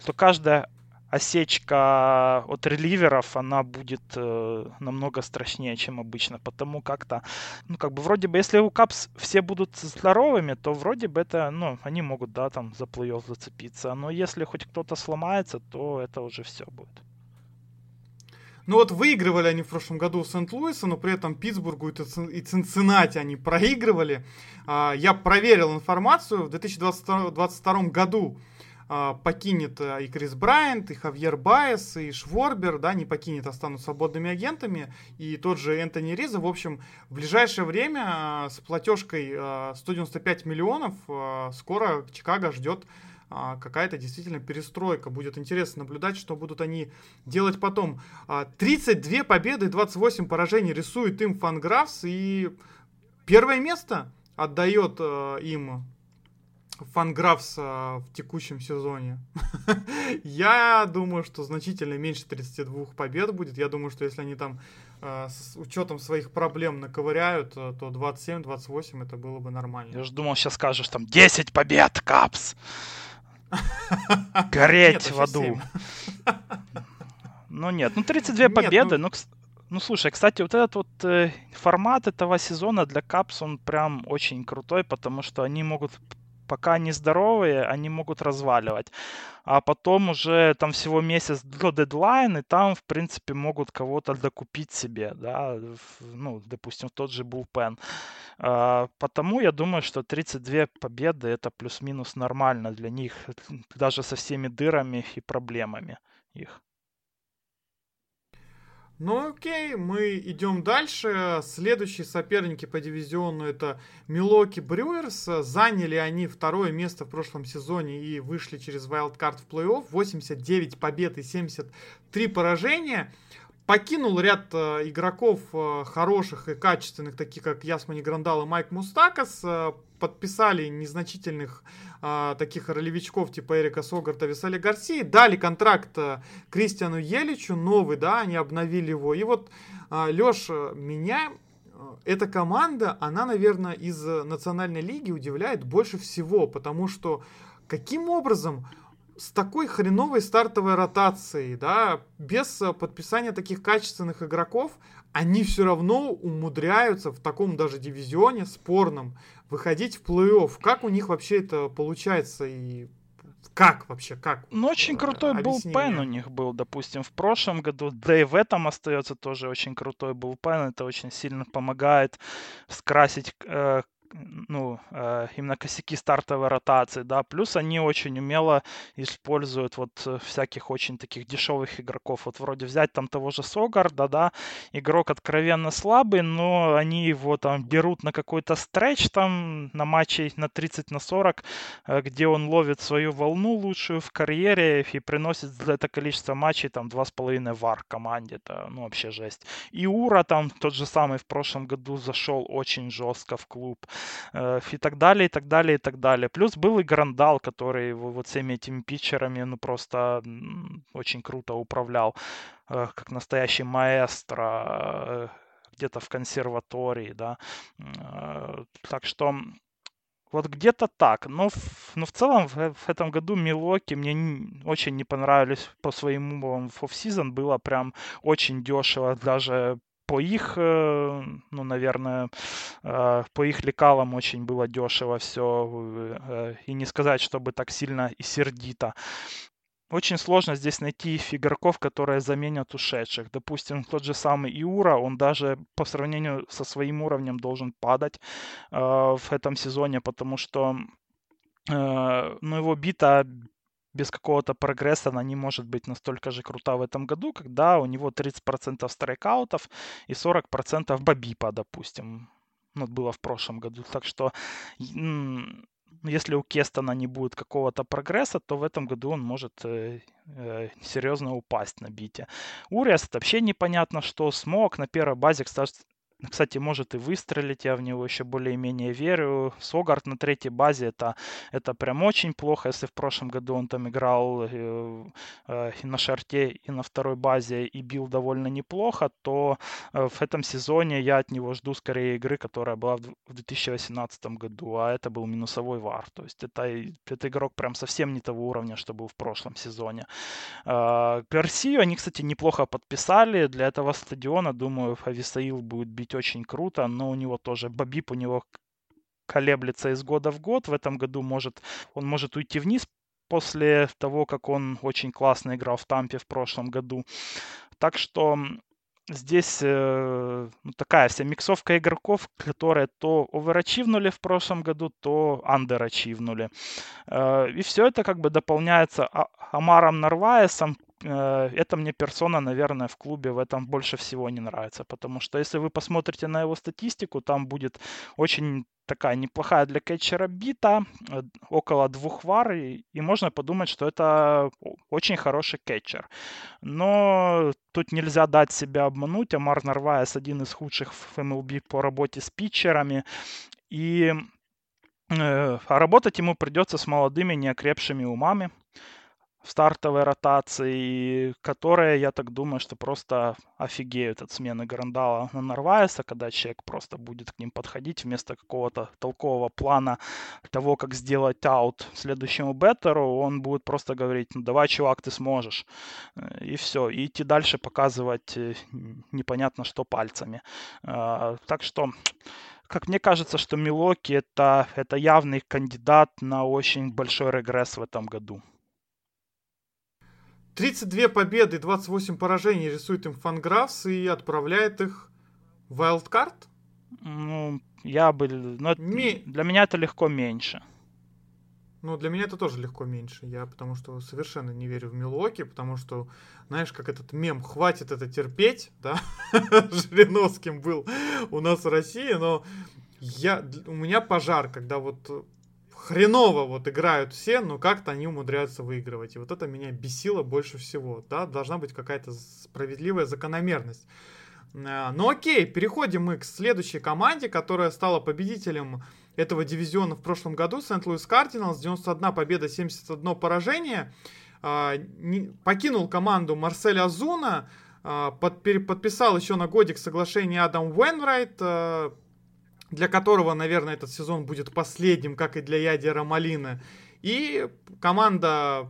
то каждая осечка от реливеров, она будет э, намного страшнее, чем обычно, потому как-то, ну, как бы, вроде бы, если у Капс все будут здоровыми, то вроде бы это, ну, они могут, да, там, за плей зацепиться, но если хоть кто-то сломается, то это уже все будет. Ну вот выигрывали они в прошлом году у Сент-Луиса, но при этом Питтсбургу и Цинциннати они проигрывали. А, я проверил информацию. В 2022 году а, покинет э, и Крис Брайант, и Хавьер Байес, и Шворбер, да, не покинет, останутся свободными агентами, и тот же Энтони Риза. В общем, в ближайшее время а, с платежкой 195 миллионов скоро Чикаго ждет а, какая-то действительно перестройка. Будет интересно наблюдать, что будут они делать потом. 32 а, победы, 28 поражений рисует им Фанграфс, и первое место отдает а, им Фанграфс в текущем сезоне. Я думаю, что значительно меньше 32 побед будет. Я думаю, что если они там с учетом своих проблем наковыряют, то 27-28 это было бы нормально. Я же думал, сейчас скажешь там 10 побед, Капс. Гореть в аду. Ну нет, ну 32 победы, ну... Ну слушай, кстати, вот этот вот э, формат этого сезона для Капс, он прям очень крутой, потому что они могут пока они здоровые, они могут разваливать. А потом уже там всего месяц до дедлайна, и там, в принципе, могут кого-то докупить себе, да, ну, допустим, тот же Bullpen. А, потому я думаю, что 32 победы это плюс-минус нормально для них, даже со всеми дырами и проблемами их. Ну окей, мы идем дальше. Следующие соперники по дивизиону это Милоки Брюерс. Заняли они второе место в прошлом сезоне и вышли через вайлдкарт в плей-офф. 89 побед и 73 поражения. Покинул ряд э, игроков э, хороших и качественных, таких как Ясмани Грандал и Майк Мустакас. Э, подписали незначительных а, таких ролевичков типа Эрика Согарта, Висали Гарсии, дали контракт а, Кристиану Еличу, новый, да, они обновили его. И вот, а, Леш, меня эта команда, она, наверное, из Национальной лиги удивляет больше всего, потому что каким образом с такой хреновой стартовой ротацией, да, без подписания таких качественных игроков, они все равно умудряются в таком даже дивизионе спорном выходить в плей-офф. Как у них вообще это получается и как вообще, как? Ну, очень э, крутой был пен у них был, допустим, в прошлом году, да и в этом остается тоже очень крутой был пен, это очень сильно помогает скрасить э, ну, э, именно косяки стартовой ротации, да, плюс они очень умело используют вот э, всяких очень таких дешевых игроков, вот вроде взять там того же Согарда, да, игрок откровенно слабый, но они его там берут на какой-то стретч там на матче на 30 на 40, э, где он ловит свою волну лучшую в карьере и приносит за это количество матчей там 2,5 вар команде, это ну вообще жесть. И Ура там тот же самый в прошлом году зашел очень жестко в клуб. Э, и так далее, и так далее, и так далее. Плюс был и Грандал, который вот всеми этими питчерами, ну, просто очень круто управлял, э, как настоящий маэстро, э, где-то в консерватории, да. Так что вот где-то так. Но, в, но в целом в, в этом году Милоки мне не, очень не понравились по своему офсезон. Было прям очень дешево. Даже по их, э, ну, наверное, э, по их лекалам очень было дешево все. Э, и не сказать, чтобы так сильно и сердито. Очень сложно здесь найти игроков, которые заменят ушедших. Допустим, тот же самый Иура, он даже по сравнению со своим уровнем должен падать э, в этом сезоне, потому что э, ну, его бита без какого-то прогресса она не может быть настолько же крута в этом году, когда у него 30% страйкаутов и 40% бабипа, допустим. Ну, было в прошлом году. Так что если у Кестона не будет какого-то прогресса, то в этом году он может э, э, серьезно упасть на бите. Уриас это вообще непонятно что. Смог на первой базе, кстати, кстати, может и выстрелить, я в него еще более-менее верю. Согард на третьей базе это, это прям очень плохо. Если в прошлом году он там играл э, э, и на шарте, и на второй базе, и бил довольно неплохо, то э, в этом сезоне я от него жду скорее игры, которая была в, в 2018 году, а это был минусовой вар. То есть это, это игрок прям совсем не того уровня, что был в прошлом сезоне. Э, Персию они, кстати, неплохо подписали. Для этого стадиона, думаю, Ависаил будет бить выглядеть очень круто, но у него тоже Бабип у него колеблется из года в год. В этом году может он может уйти вниз после того, как он очень классно играл в Тампе в прошлом году. Так что здесь э, ну, такая вся миксовка игроков, которые то оверачивнули в прошлом году, то андерачивнули. Э, и все это как бы дополняется а- Амаром Нарваесом, это мне персона, наверное, в клубе в этом больше всего не нравится. Потому что если вы посмотрите на его статистику, там будет очень такая неплохая для кетчера бита, э, около двух вар, и, и можно подумать, что это очень хороший кетчер. Но тут нельзя дать себя обмануть. Амар Нарваес один из худших в MLB по работе с питчерами. И э, а работать ему придется с молодыми неокрепшими умами в стартовой ротации, которые, я так думаю, что просто офигеют от смены Грандала на Нарвайса, когда человек просто будет к ним подходить вместо какого-то толкового плана того, как сделать аут следующему беттеру, он будет просто говорить, ну давай, чувак, ты сможешь. И все. И идти дальше показывать э, непонятно что пальцами. А, так что как мне кажется, что Милоки это, это явный кандидат на очень большой регресс в этом году. 32 победы, 28 поражений рисует им Фанграфс и отправляет их в Wildcard? Ну, я бы... Ну, Ми... Для меня это легко меньше. Ну, для меня это тоже легко меньше. Я потому что совершенно не верю в Милуоки, потому что, знаешь, как этот мем «хватит это терпеть», да, Жириновским был у нас в России, но я, у меня пожар, когда вот хреново вот играют все, но как-то они умудряются выигрывать. И вот это меня бесило больше всего. Да, должна быть какая-то справедливая закономерность. Э, ну окей, переходим мы к следующей команде, которая стала победителем этого дивизиона в прошлом году. Сент-Луис Кардиналс, 91 победа, 71 поражение. Э, покинул команду Марсель Азуна, э, подписал еще на годик соглашение Адам Уэнрайт, для которого, наверное, этот сезон будет последним, как и для Ядера Малины. И команда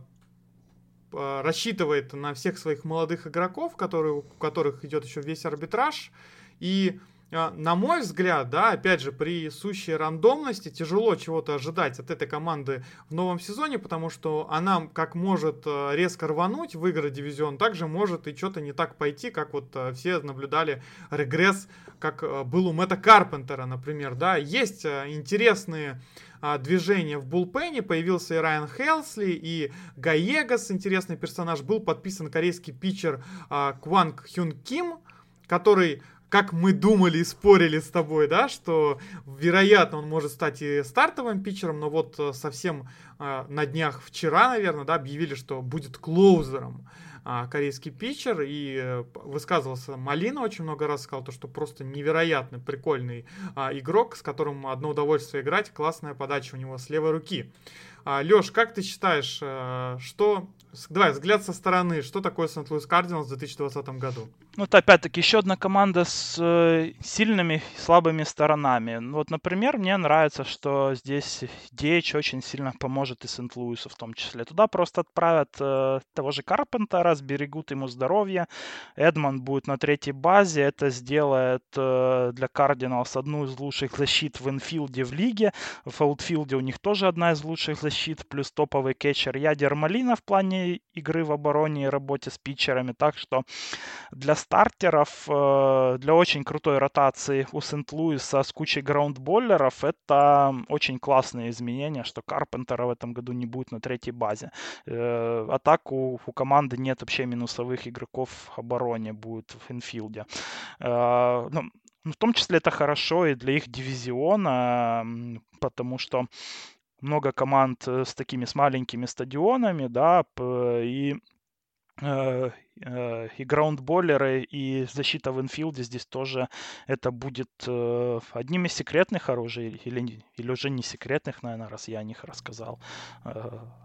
э, рассчитывает на всех своих молодых игроков, которые, у которых идет еще весь арбитраж. И а, на мой взгляд, да, опять же, при сущей рандомности тяжело чего-то ожидать от этой команды в новом сезоне, потому что она как может э, резко рвануть, выиграть дивизион, также может и что-то не так пойти, как вот э, все наблюдали регресс, как э, был у Мэтта Карпентера, например, да. Есть интересные а, движения в Булпене. Появился и Райан Хелсли, и Гаегас, интересный персонаж. Был подписан корейский питчер а, Кванг Хюн Ким, который как мы думали и спорили с тобой, да, что вероятно он может стать и стартовым питчером, но вот э, совсем э, на днях вчера, наверное, да, объявили, что будет клоузером э, корейский питчер, и э, высказывался Малина очень много раз, сказал то, что просто невероятно прикольный э, игрок, с которым одно удовольствие играть, классная подача у него с левой руки. А, Леш, как ты считаешь, э, что... Давай, взгляд со стороны, что такое Сент-Луис Кардиналс в 2020 году? Ну, это опять-таки еще одна команда с э, сильными и слабыми сторонами. Вот, например, мне нравится, что здесь DH очень сильно поможет и Сент-Луису в том числе. Туда просто отправят э, того же Карпентера, сберегут ему здоровье. Эдмонд будет на третьей базе. Это сделает э, для Кардиналс одну из лучших защит в инфилде в лиге. В аутфилде у них тоже одна из лучших защит, плюс топовый кетчер Ядер Малина в плане игры в обороне и работе с питчерами. Так что для стартеров э, для очень крутой ротации у Сент-Луиса с кучей граундболлеров это очень классные изменения, что Карпентера в этом году не будет на третьей базе. Э, а так у, у команды нет вообще минусовых игроков в обороне будет в инфилде. Э, ну, в том числе это хорошо и для их дивизиона, потому что много команд с такими с маленькими стадионами, да, и и граундболлеры, и защита в инфилде здесь тоже это будет э, одним из секретных оружий, или, или уже не секретных, наверное, раз я о них рассказал,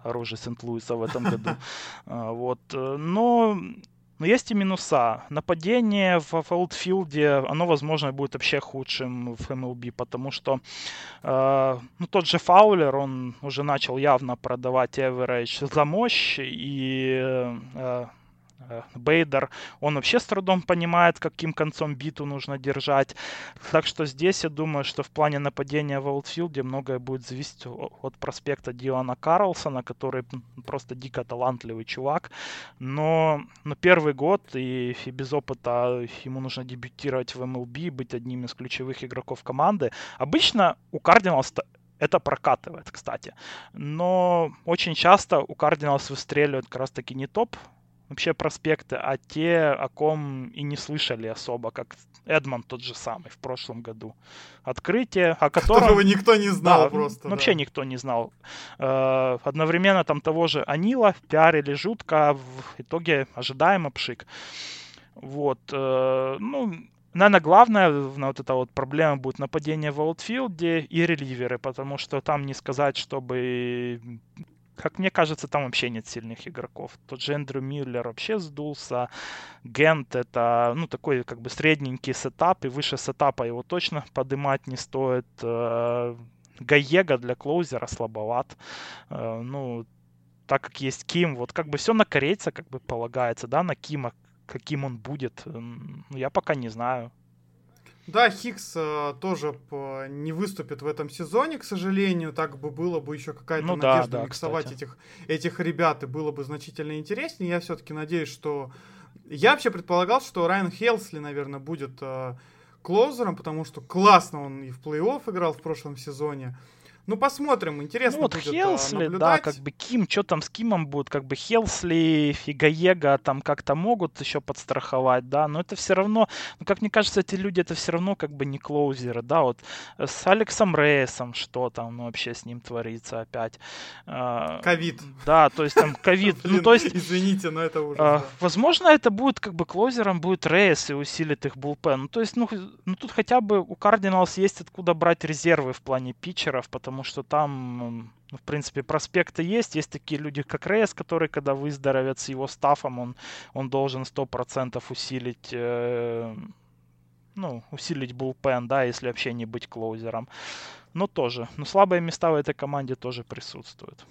оружие Сент-Луиса в этом году. Вот. Но но есть и минуса. Нападение в аутфилде, оно, возможно, будет вообще худшим в MLB, потому что э, ну, тот же Фаулер, он уже начал явно продавать average за мощь, и Э, Бейдер, он вообще с трудом понимает, каким концом биту нужно держать. Так что здесь я думаю, что в плане нападения в аутфилде многое будет зависеть от проспекта Дилана Карлсона, который просто дико талантливый чувак. Но, но первый год и, и без опыта ему нужно дебютировать в MLB, быть одним из ключевых игроков команды. Обычно у Кардиналс это прокатывает, кстати. Но очень часто у Кардиналс выстреливают как раз таки не топ вообще проспекты, а те, о ком и не слышали особо, как Эдмонд тот же самый в прошлом году. Открытие, о котором... Которого никто не знал да, просто. Вообще да. никто не знал. Э, одновременно там того же О'Нила пиарили жутко, а в итоге ожидаемо пшик. Вот. Э, ну, Наверное, главная на вот эта вот проблема будет нападение в аутфилде и реливеры, потому что там не сказать, чтобы как мне кажется, там вообще нет сильных игроков. Тот же Эндрю Миллер вообще сдулся. Гант это, ну, такой как бы средненький setup, и выше сетапа его точно поднимать не стоит. Э, Гаега для клоузера слабоват. Э, ну, так как есть Ким, вот как бы все на корейца как бы полагается, да, на Кима, каким он будет. Я пока не знаю. Да, Хикс э, тоже по, не выступит в этом сезоне, к сожалению. Так бы было бы еще какая-то ну, надежда да, да, миксовать этих, этих ребят, и было бы значительно интереснее. Я все-таки надеюсь, что... Я вообще предполагал, что Райан Хелсли, наверное, будет э, клоузером, потому что классно он и в плей-офф играл в прошлом сезоне. Ну, посмотрим, интересно ну, вот будет Хелсли, наблюдать. да, как бы Ким, что там с Кимом будет, как бы Хелсли и Гаега там как-то могут еще подстраховать, да, но это все равно, ну, как мне кажется, эти люди, это все равно как бы не клоузеры, да, вот с Алексом Рейсом что там ну, вообще с ним творится опять. А, ковид. Да, то есть там ковид, ну, то есть... Извините, но это уже... Возможно, это будет как бы клоузером будет Рейс и усилит их булпен, ну, то есть, ну, ну, тут хотя бы у Кардиналс есть откуда брать резервы в плане питчеров, потому потому что там, ну, в принципе, проспекты есть. Есть такие люди, как Рейс, которые, когда выздоровят с его стафом, он, он должен 100% усилить, э, ну, усилить булпен, да, если вообще не быть клоузером. Но тоже, но слабые места в этой команде тоже присутствуют.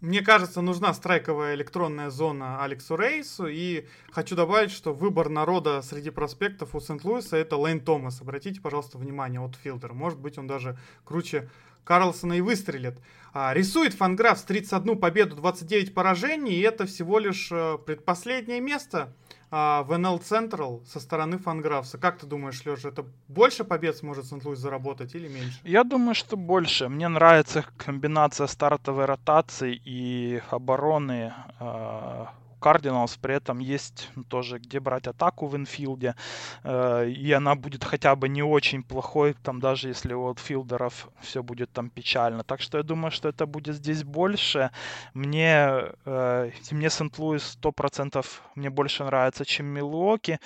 Мне кажется, нужна страйковая электронная зона Алексу Рейсу. И хочу добавить, что выбор народа среди проспектов у Сент-Луиса это Лейн Томас. Обратите, пожалуйста, внимание, от Филдер. Может быть, он даже круче Карлсона и выстрелит. А, рисует Фанграф с 31 победу, 29 поражений. И это всего лишь э, предпоследнее место а, в NL Central со стороны Фанграфса. Как ты думаешь, Леша, это больше побед сможет Сент-Луис заработать или меньше? Я думаю, что больше. Мне нравится комбинация стартовой ротации и обороны. Э, Кардиналс при этом есть тоже где брать атаку в инфилде, э, и она будет хотя бы не очень плохой, там даже если у филдеров все будет там печально. Так что я думаю, что это будет здесь больше. Мне, э, мне Сент-Луис 100% мне больше нравится, чем Милуоки,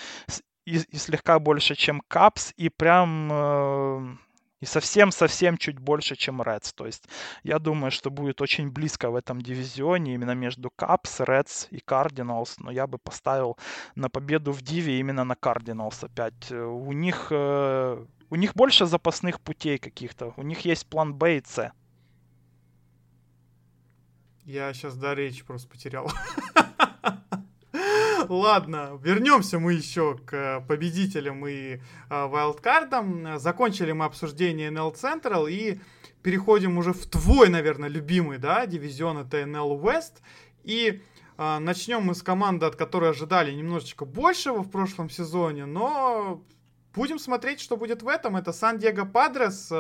и, и слегка больше, чем Капс, и прям э, и совсем-совсем чуть больше, чем Reds. То есть я думаю, что будет очень близко в этом дивизионе именно между Caps, Reds и Cardinals. Но я бы поставил на победу в Диве именно на Cardinals опять. У них, э, у них больше запасных путей каких-то. У них есть план Б и С. Я сейчас до речи просто потерял. Ладно, вернемся мы еще к победителям и а, вайлдкардам. Закончили мы обсуждение NL Central и переходим уже в твой, наверное, любимый, да, дивизион, это NL West. И а, начнем мы с команды, от которой ожидали немножечко большего в прошлом сезоне, но Будем смотреть, что будет в этом. Это Сан-Диего Падрес.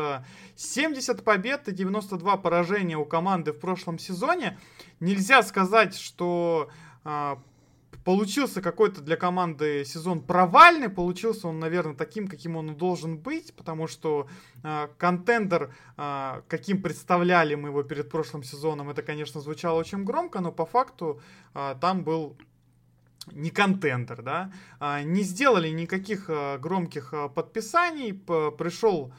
70 побед и 92 поражения у команды в прошлом сезоне. Нельзя сказать, что а, получился какой-то для команды сезон провальный, получился он, наверное, таким, каким он должен быть, потому что э, контендер, э, каким представляли мы его перед прошлым сезоном, это, конечно, звучало очень громко, но по факту э, там был не контендер, да, э, не сделали никаких э, громких э, подписаний, пришел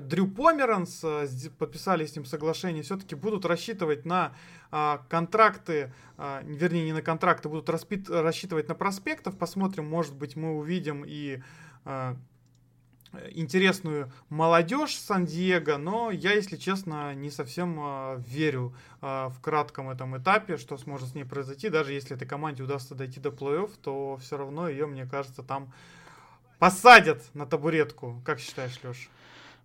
Дрю Померанс, подписали с ним соглашение, все-таки будут рассчитывать на а, контракты, а, вернее, не на контракты, будут распит, рассчитывать на проспектов. Посмотрим, может быть, мы увидим и а, интересную молодежь Сан-Диего, но я, если честно, не совсем э, верю э, в кратком этом этапе, что сможет с ней произойти. Даже если этой команде удастся дойти до плей-офф, то все равно ее, мне кажется, там посадят на табуретку. Как считаешь, Леша?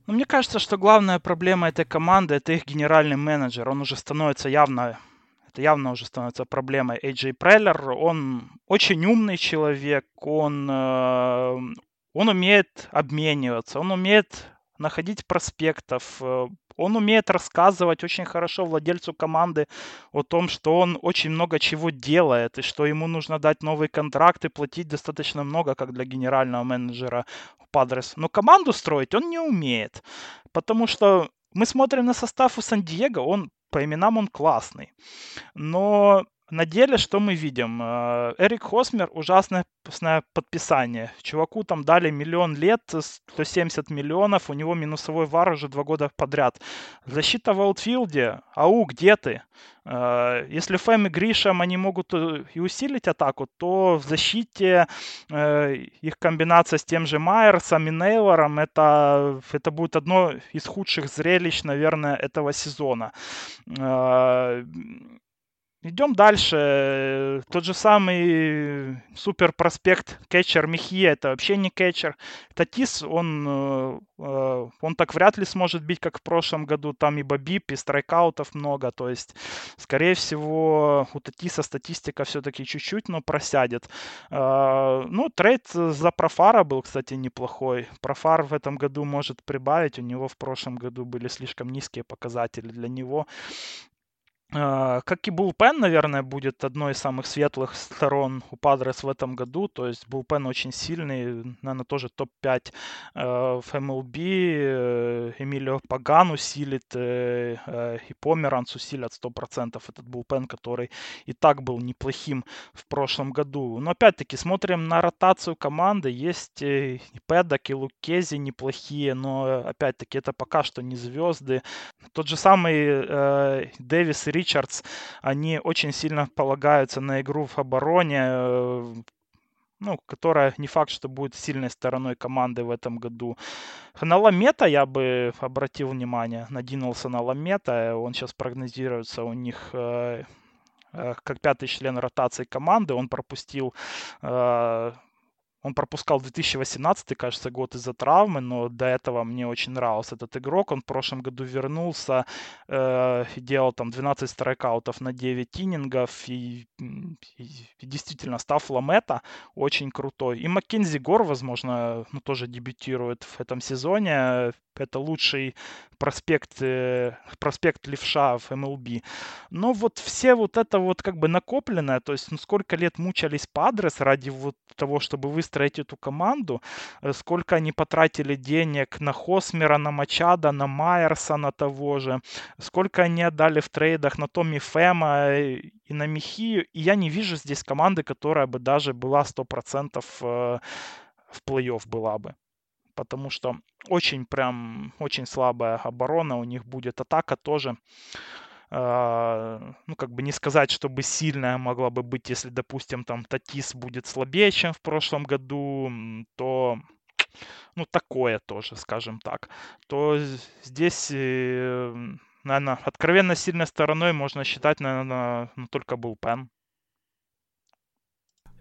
Ну, мне кажется, что главная проблема этой команды это их генеральный менеджер. Он уже становится явно это явно уже становится проблемой. AJ Преллер, он очень умный человек, он, э, он умеет обмениваться, он умеет находить проспектов, э, он умеет рассказывать очень хорошо владельцу команды о том, что он очень много чего делает, и что ему нужно дать новый контракт и платить достаточно много, как для генерального менеджера Падрес. Но команду строить он не умеет, потому что мы смотрим на состав у Сан-Диего, он по именам он классный. Но на деле что мы видим? Э, Эрик Хосмер ужасное подписание. Чуваку там дали миллион лет, 170 миллионов, у него минусовой вар уже два года подряд. Защита в аутфилде. Ау, где ты? Э, если Фэм и Гришем они могут э, и усилить атаку, то в защите их комбинация с тем же Майерсом и Нейлором это, это будет одно из худших зрелищ, наверное, этого сезона. Идем дальше. Тот же самый супер проспект кетчер Михия, это вообще не кетчер. Татис, он, э, э, он так вряд ли сможет бить, как в прошлом году. Там и бабип, и страйкаутов много. То есть, скорее всего, у Татиса статистика все-таки чуть-чуть, но просядет. Э, ну, трейд за Профара был, кстати, неплохой. Профар в этом году может прибавить. У него в прошлом году были слишком низкие показатели для него. А, как и Булпен, наверное, будет одной из самых светлых сторон у Падрес в этом году. То есть Булпен очень сильный, наверное, тоже топ-5 э, в MLB. Э, Эмилио Паган усилит э, и Померанц усилят 100% этот Булпен, который и так был неплохим в прошлом году. Но опять-таки смотрим на ротацию команды. Есть и Педок, и Лукези неплохие, но опять-таки это пока что не звезды. Тот же самый Дэвис и Ричардс, они очень сильно полагаются на игру в обороне. Э, ну, которая не факт, что будет сильной стороной команды в этом году. На Ламета я бы обратил внимание, надинулся на Ламета, он сейчас прогнозируется у них э, э, как пятый член ротации команды, он пропустил э, он пропускал 2018, кажется, год из-за травмы, но до этого мне очень нравился этот игрок. Он в прошлом году вернулся э, делал там 12 страйкаутов на 9 иннингов. И, и, и действительно, став Ламета очень крутой. И Маккензи Гор, возможно, ну, тоже дебютирует в этом сезоне это лучший проспект, э, проспект левша в MLB. Но вот все вот это вот как бы накопленное, то есть ну, сколько лет мучались Падрес ради вот того, чтобы выстроить эту команду, э, сколько они потратили денег на Хосмера, на Мачада, на Майерса, на того же, сколько они отдали в трейдах на Томми Фэма э, и на Михию, и я не вижу здесь команды, которая бы даже была 100% в плей-офф была бы потому что очень прям, очень слабая оборона у них будет. Атака тоже, э, ну, как бы не сказать, чтобы сильная могла бы быть, если, допустим, там Татис будет слабее, чем в прошлом году, то ну, такое тоже, скажем так, то здесь, э, наверное, откровенно сильной стороной можно считать, наверное, ну, только был Пен.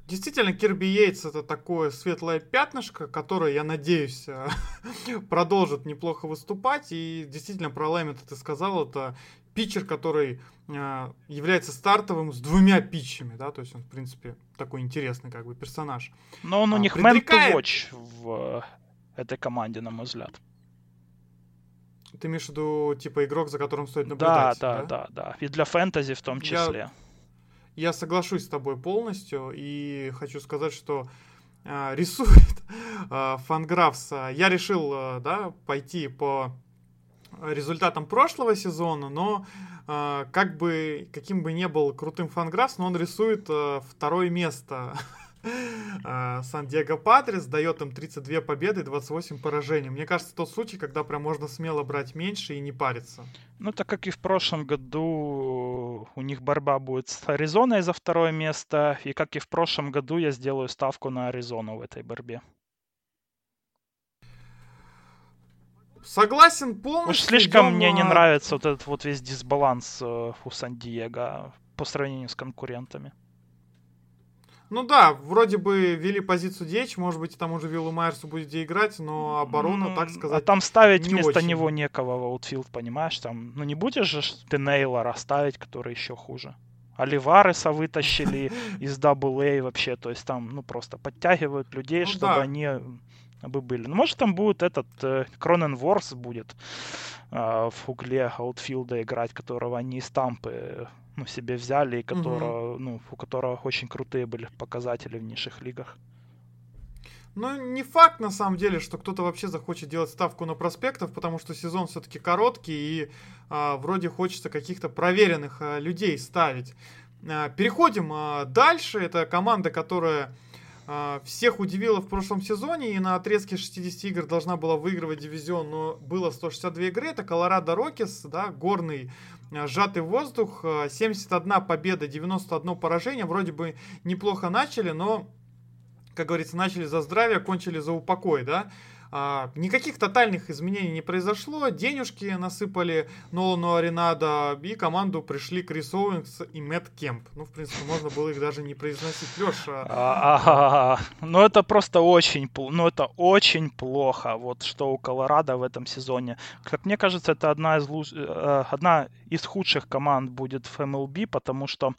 Действительно, Кирби Йейтс это такое светлое пятнышко, которое, я надеюсь, продолжит неплохо выступать. И действительно, про Лэммета ты сказал, это питчер, который э, является стартовым с двумя питчами, да, то есть он, в принципе, такой интересный как бы персонаж. Но он у а, них предрекает... man to watch в этой команде, на мой взгляд. Ты имеешь в виду, типа, игрок, за которым стоит наблюдать? Да, да, да, да. да. И для фэнтези в том числе. Я я соглашусь с тобой полностью и хочу сказать, что э, рисует э, Фанграфс. Я решил, э, да, пойти по результатам прошлого сезона, но как бы каким бы ни был крутым Фанграфс, но он рисует второе место А, Сан-Диего Падрес дает им 32 победы и 28 поражений. Мне кажется, тот случай, когда прям можно смело брать меньше и не париться. Ну, так как и в прошлом году у них борьба будет с Аризоной за второе место, и как и в прошлом году я сделаю ставку на Аризону в этой борьбе. Согласен полностью. Уж слишком мне не нравится вот этот вот весь дисбаланс э, у Сан-Диего по сравнению с конкурентами. Ну да, вроде бы ввели позицию DH, может быть, там уже Уиллу Майерсу будет где играть, но оборона, ну, так сказать, А там ставить вместо очень. него некого в аутфилд, понимаешь? Там, ну не будешь же ты Нейлора ставить, который еще хуже. Оливареса вытащили из AA вообще, то есть там, ну, просто подтягивают людей, ну, чтобы да. они бы были. Ну, может, там будет этот э, Кроненворт будет э, в угле аутфилда играть, которого они из Тампы ну, себе взяли, и которого, угу. ну, у которого очень крутые были показатели в низших лигах. Ну, не факт, на самом деле, что кто-то вообще захочет делать ставку на проспектов, потому что сезон все-таки короткий, и а, вроде хочется каких-то проверенных а, людей ставить. А, переходим а, дальше. Это команда, которая а, всех удивила в прошлом сезоне, и на отрезке 60 игр должна была выигрывать дивизион, но было 162 игры. Это Колорадо Рокис, да, горный сжатый воздух, 71 э, победа, 91 поражение. Вроде бы неплохо начали, но, как говорится, начали за здравие, кончили за упокой, да. А, никаких тотальных изменений не произошло. Денежки насыпали Нолану Аренадо и команду пришли Крис Оуэнс и Мэтт Кемп. Ну, в принципе, можно было их даже не произносить. Леша. Ну, это просто очень, ну, это очень плохо, вот что у Колорадо в этом сезоне. Как мне кажется, это одна из. Э, одна из худших команд будет в MLB, потому что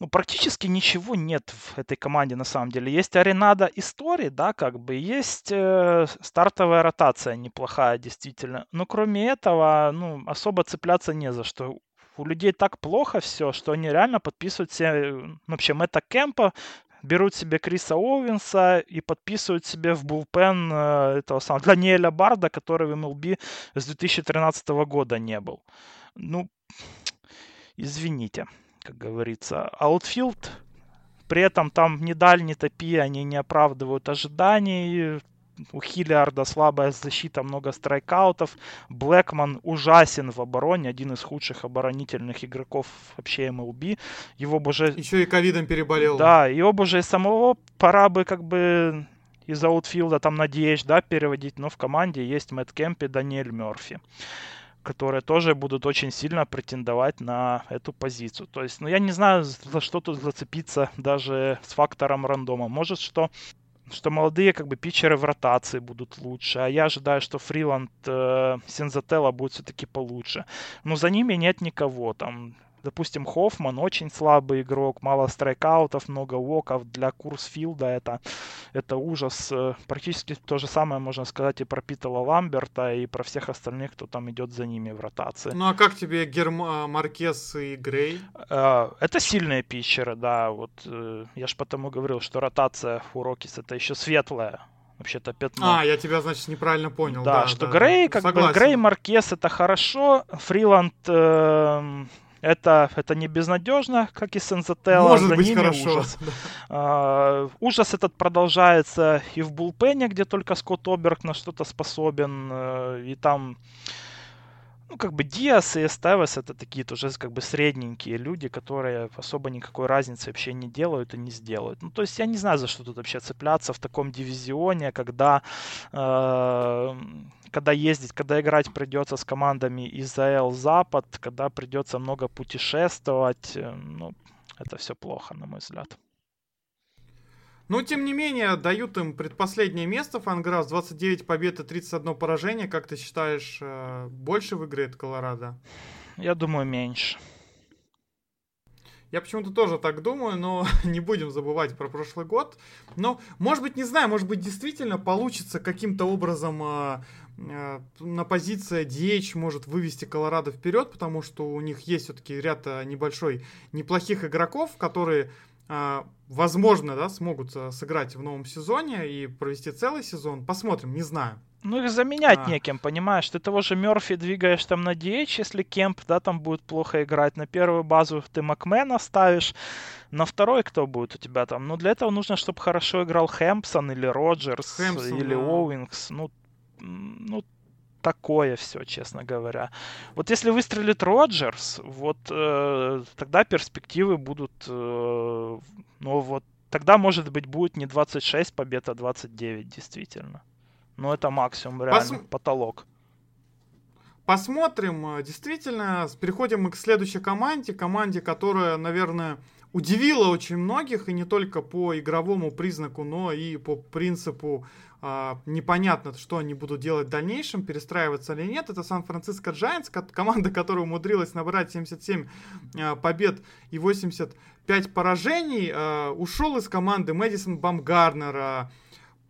ну, практически ничего нет в этой команде на самом деле. Есть аренада истории, да, как бы, есть э, стартовая ротация неплохая, действительно. Но кроме этого, ну, особо цепляться не за что. У людей так плохо все, что они реально подписывают себе, ну, вообще, Мэтта Кемпа, берут себе Криса Оуэнса и подписывают себе в булпен э, этого самого Даниэля Барда, который в MLB с 2013 года не был. Ну, извините как говорится. Аутфилд, при этом там ни Даль, ни Тапиа, они не оправдывают ожиданий. У Хиллиарда слабая защита, много страйкаутов. Блэкман ужасен в обороне, один из худших оборонительных игроков вообще МЛБ. Его бы уже... Еще и ковидом переболел. Да, его бы уже и самого пора бы как бы из аутфилда там надеюсь, да, переводить, но в команде есть Мэтт Кемп и Даниэль Мерфи которые тоже будут очень сильно претендовать на эту позицию. То есть, ну, я не знаю, за что тут зацепиться даже с фактором рандома. Может, что что молодые как бы питчеры в ротации будут лучше, а я ожидаю, что Фриланд э, Синзателла будет все-таки получше. Но за ними нет никого, там Допустим, Хоффман очень слабый игрок, мало страйкаутов, много воков. Для Курсфилда это, это ужас. Э, практически то же самое можно сказать и про Питала Ламберта, и про всех остальных, кто там идет за ними в ротации. Ну а как тебе Герм... А, Маркес и Грей? Э, это сильные питчеры, да. Вот э, я же потому говорил, что ротация у Рокис это еще светлая вообще-то пятно. А, я тебя, значит, неправильно понял. Да, да что да, Грей, как Согласен. бы, Грей, Маркес это хорошо, Фриланд э, это, это не безнадежно, как и Сензателла. Может За быть ними хорошо. Ужас. А, ужас этот продолжается и в Булпене, где только Скотт Оберг на что-то способен. Э, и там ну, как бы Диас и Эстевес это такие тоже как бы средненькие люди, которые особо никакой разницы вообще не делают и не сделают. Ну, то есть я не знаю, за что тут вообще цепляться в таком дивизионе, когда э, когда ездить, когда играть придется с командами из АЛ Запад, когда придется много путешествовать, э, ну, это все плохо, на мой взгляд. Но, тем не менее, дают им предпоследнее место. Фанграф 29 побед и 31 поражение. Как ты считаешь, э, больше выиграет Колорадо? Я думаю, меньше. Я почему-то тоже так думаю, но не будем забывать про прошлый год. Но, может быть, не знаю, может быть, действительно получится каким-то образом э, э, на позиции DH может вывести Колорадо вперед, потому что у них есть все-таки ряд э, небольшой неплохих игроков, которые возможно, да, смогут э, сыграть в новом сезоне и провести целый сезон. Посмотрим, не знаю. Ну, их заменять а. неким, понимаешь? Ты того же Мерфи двигаешь там на DH, если Кемп, да, там будет плохо играть. На первую базу ты Макмена ставишь. На второй кто будет у тебя там? Ну, для этого нужно, чтобы хорошо играл Хэмпсон или Роджерс, Хэмпсон, или да. Оуингс. Ну, ну, такое все, честно говоря. Вот если выстрелит Роджерс, вот э, тогда перспективы будут, э, ну вот, тогда, может быть, будет не 26 побед, а 29, действительно. Но это максимум, реально, Пос... потолок. Посмотрим. Действительно, переходим мы к следующей команде. Команде, которая, наверное, удивила очень многих, и не только по игровому признаку, но и по принципу непонятно, что они будут делать в дальнейшем, перестраиваться или нет. Это Сан-Франциско Джайнс, команда, которая умудрилась набрать 77 а, побед и 85 поражений. А, ушел из команды Мэдисон Бамгарнер.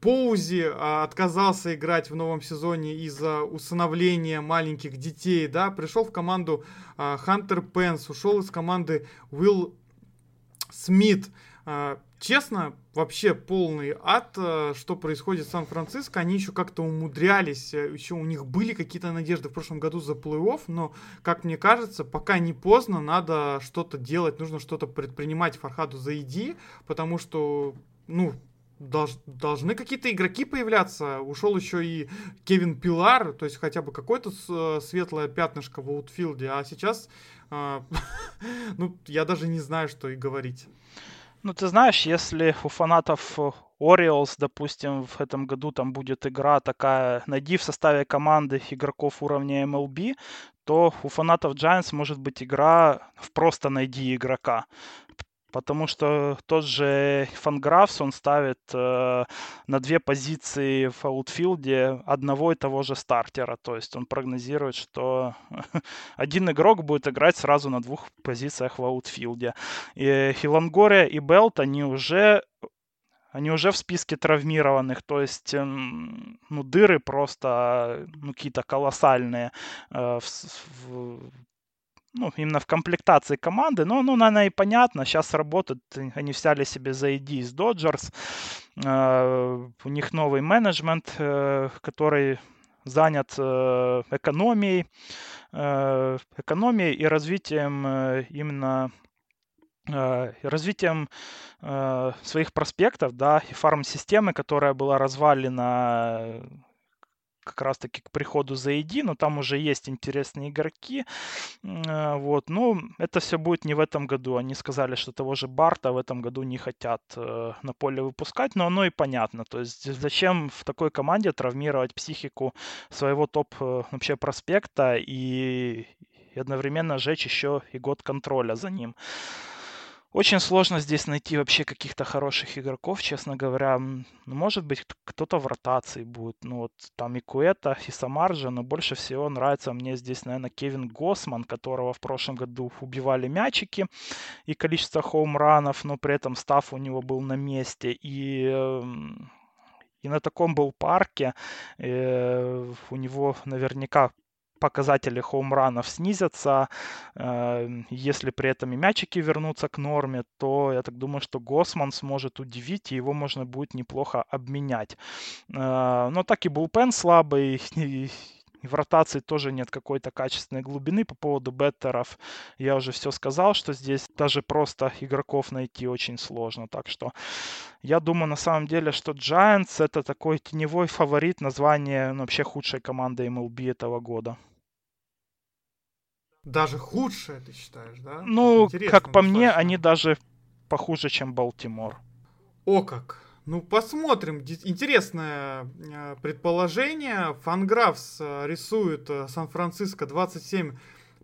Поузи отказался играть в новом сезоне из-за усыновления маленьких детей, да, пришел в команду Хантер Пенс, ушел из команды Уилл Смит. Честно, вообще полный ад, э, что происходит в Сан-Франциско. Они еще как-то умудрялись, э, еще у них были какие-то надежды в прошлом году за плей-офф, но, как мне кажется, пока не поздно, надо что-то делать, нужно что-то предпринимать Фархаду Заиди, потому что, ну, долж, должны какие-то игроки появляться. Ушел еще и Кевин Пилар, то есть хотя бы какое-то э, светлое пятнышко в аутфилде, а сейчас, ну, я даже не знаю, что и говорить. Ну, ты знаешь, если у фанатов Orioles, допустим, в этом году там будет игра такая, найди в составе команды игроков уровня MLB, то у фанатов Giants может быть игра в просто найди игрока. Потому что тот же FanGraphs, он ставит э, на две позиции в аутфилде одного и того же стартера. То есть он прогнозирует, что один игрок будет играть сразу на двух позициях в аутфилде. И Хилангоре и Белт, они уже они уже в списке травмированных, то есть, эм, ну, дыры просто, ну, какие-то колоссальные э, в, в, ну, именно в комплектации команды. Но, ну, наверное, и понятно. Сейчас работают, они взяли себе за ID из Dodgers. Uh, у них новый менеджмент, uh, который занят uh, экономией, экономией и развитием именно развитием своих проспектов, да, и фарм-системы, которая была развалена как раз-таки к приходу за AD, но там уже есть интересные игроки. Э, вот. Ну, это все будет не в этом году. Они сказали, что того же Барта в этом году не хотят э, на поле выпускать, но оно и понятно. То есть зачем в такой команде травмировать психику своего топ э, вообще проспекта и, и одновременно сжечь еще и год контроля за ним. Очень сложно здесь найти вообще каких-то хороших игроков, честно говоря. Ну, может быть, кто-то в ротации будет. Ну, вот там и Куэта, и Самарджа, но больше всего нравится мне здесь, наверное, Кевин Госман, которого в прошлом году убивали мячики и количество хоумранов, но при этом став у него был на месте. И эм, и на таком был парке э, у него наверняка показатели хоумранов снизятся, э, если при этом и мячики вернутся к норме, то я так думаю, что Госман сможет удивить, и его можно будет неплохо обменять. Э, но так и Булпен слабый, в ротации тоже нет какой-то качественной глубины. По поводу беттеров я уже все сказал, что здесь даже просто игроков найти очень сложно. Так что я думаю на самом деле, что Giants это такой теневой фаворит название ну, вообще худшей команды MLB этого года. Даже худшее, ты считаешь, да? Ну, Интересно, как по достаточно. мне, они даже похуже, чем Балтимор. О как! Ну, посмотрим. Интересное э, предположение. Фанграфс э, рисует э, Сан-Франциско 27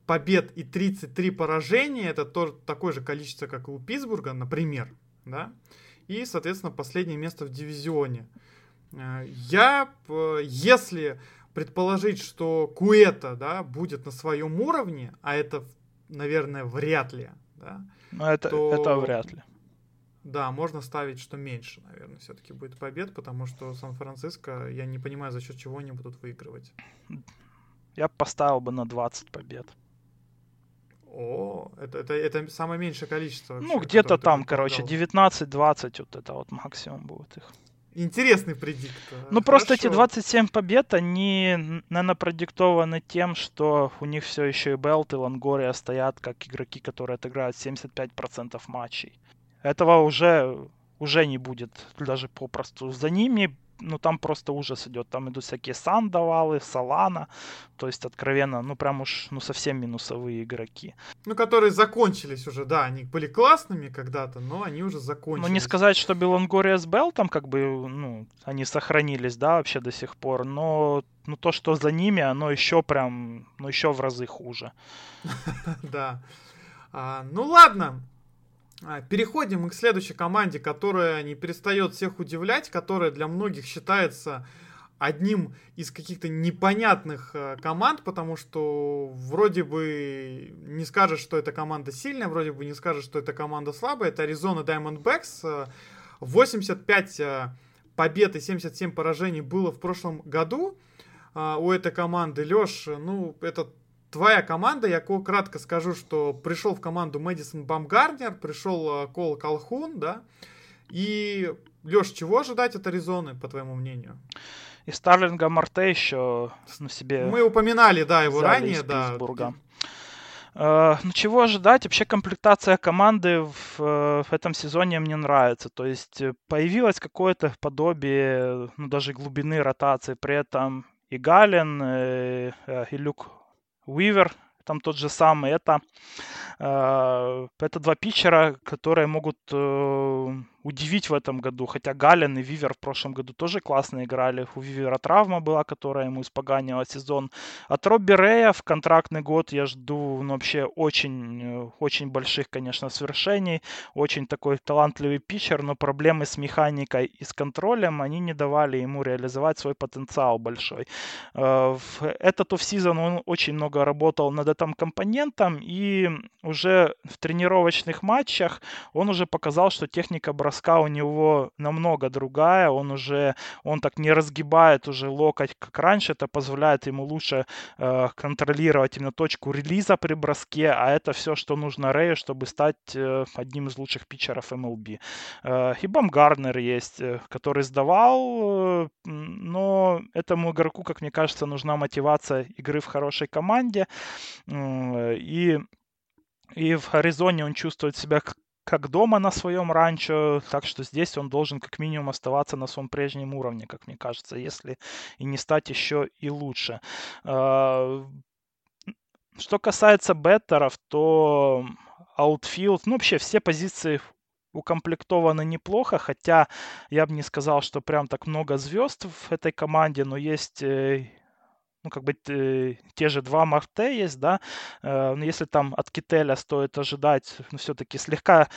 побед и 33 поражения. Это тоже такое же количество, как и у Питтсбурга, например. Да? И, соответственно, последнее место в дивизионе. Я, если предположить, что Куэта да, будет на своем уровне, а это, наверное, вряд ли, да, ну, это, то... это вряд ли. Да, можно ставить, что меньше, наверное, все-таки будет побед, потому что Сан-Франциско, я не понимаю, за счет чего они будут выигрывать. Я поставил бы на 20 побед. О, это, это, это самое меньшее количество. Вообще, ну, где-то там, короче, 19-20, вот это вот максимум будет их. Интересный предикт. Ну, Хорошо. просто эти 27 побед, они, наверное, продиктованы тем, что у них все еще и Белт и Лангория стоят как игроки, которые отыграют 75% матчей. Этого уже, уже не будет даже попросту. За ними ну там просто ужас идет. Там идут всякие Сандавалы, Салана, то есть откровенно, ну прям уж, ну совсем минусовые игроки. Ну, которые закончились уже, да, они были классными когда-то, но они уже закончились. Ну, не сказать, что Белонгория с Белтом, как бы, ну, они сохранились, да, вообще до сих пор, но ну, то, что за ними, оно еще прям, ну, еще в разы хуже. Да. А, ну, ладно, переходим мы к следующей команде, которая не перестает всех удивлять, которая для многих считается одним из каких-то непонятных э, команд, потому что вроде бы не скажешь, что эта команда сильная, вроде бы не скажешь, что эта команда слабая. Это Arizona Diamondbacks. 85 э, побед и 77 поражений было в прошлом году а, у этой команды. Леш, ну, это твоя команда, я кратко скажу, что пришел в команду Мэдисон Бамгарднер, пришел э, Кол Колхун, да, и, Леш, чего ожидать от Аризоны, по твоему мнению? И Старлинга Марте еще на себе... Мы упоминали, да, его ранее, да. Uh, ну, чего ожидать? Вообще комплектация команды в, в этом сезоне мне нравится. То есть появилось какое-то подобие, ну, даже глубины ротации. При этом и Галин, и, и Люк Уивер, там тот же самый, это, э, это два питчера, которые могут э, удивить в этом году. Хотя Гален и Вивер в прошлом году тоже классно играли. У Вивера травма была, которая ему испоганила сезон. От Робби Рея в контрактный год я жду ну, вообще очень, э, очень больших, конечно, свершений. Очень такой талантливый питчер, но проблемы с механикой и с контролем, они не давали ему реализовать свой потенциал большой. Э, в этот офсезон он очень много работал над этим компонентом, и уже в тренировочных матчах он уже показал, что техника броска у него намного другая, он уже, он так не разгибает уже локоть, как раньше, это позволяет ему лучше э, контролировать именно точку релиза при броске, а это все, что нужно Рэю, чтобы стать э, одним из лучших питчеров MLB. Э, и Бамгарнер есть, э, который сдавал, э, но этому игроку, как мне кажется, нужна мотивация игры в хорошей команде, э, и и в Аризоне он чувствует себя как дома на своем ранчо, так что здесь он должен как минимум оставаться на своем прежнем уровне, как мне кажется, если и не стать еще и лучше. А, что касается беттеров, то аутфилд, ну вообще все позиции укомплектованы неплохо, хотя я бы не сказал, что прям так много звезд в этой команде, но есть э, ну, как бы э, те же два Марте есть, да, э, но если там от Кителя стоит ожидать, ну, все-таки слегка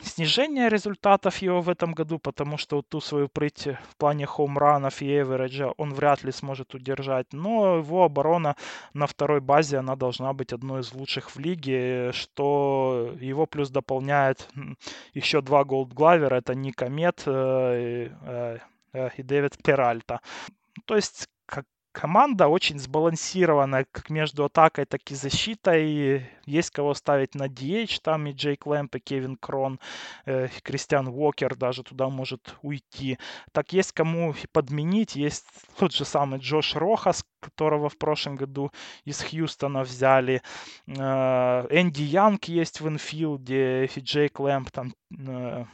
снижение результатов его в этом году, потому что вот ту свою прыть в плане хоумранов и эвериджа он вряд ли сможет удержать, но его оборона на второй базе, она должна быть одной из лучших в лиге, что его плюс дополняет еще два голдглавера, это Ника э, э, и Дэвид Перальта. То есть команда очень сбалансирована как между атакой, так и защитой. Есть кого ставить на DH, там и Джейк Лэмп, и Кевин Крон, э, Кристиан Уокер даже туда может уйти. Так есть кому подменить, есть тот же самый Джош Рохас, которого в прошлом году из Хьюстона взяли. Э, Энди Янг есть в инфилде, и Джейк Лэмп там э,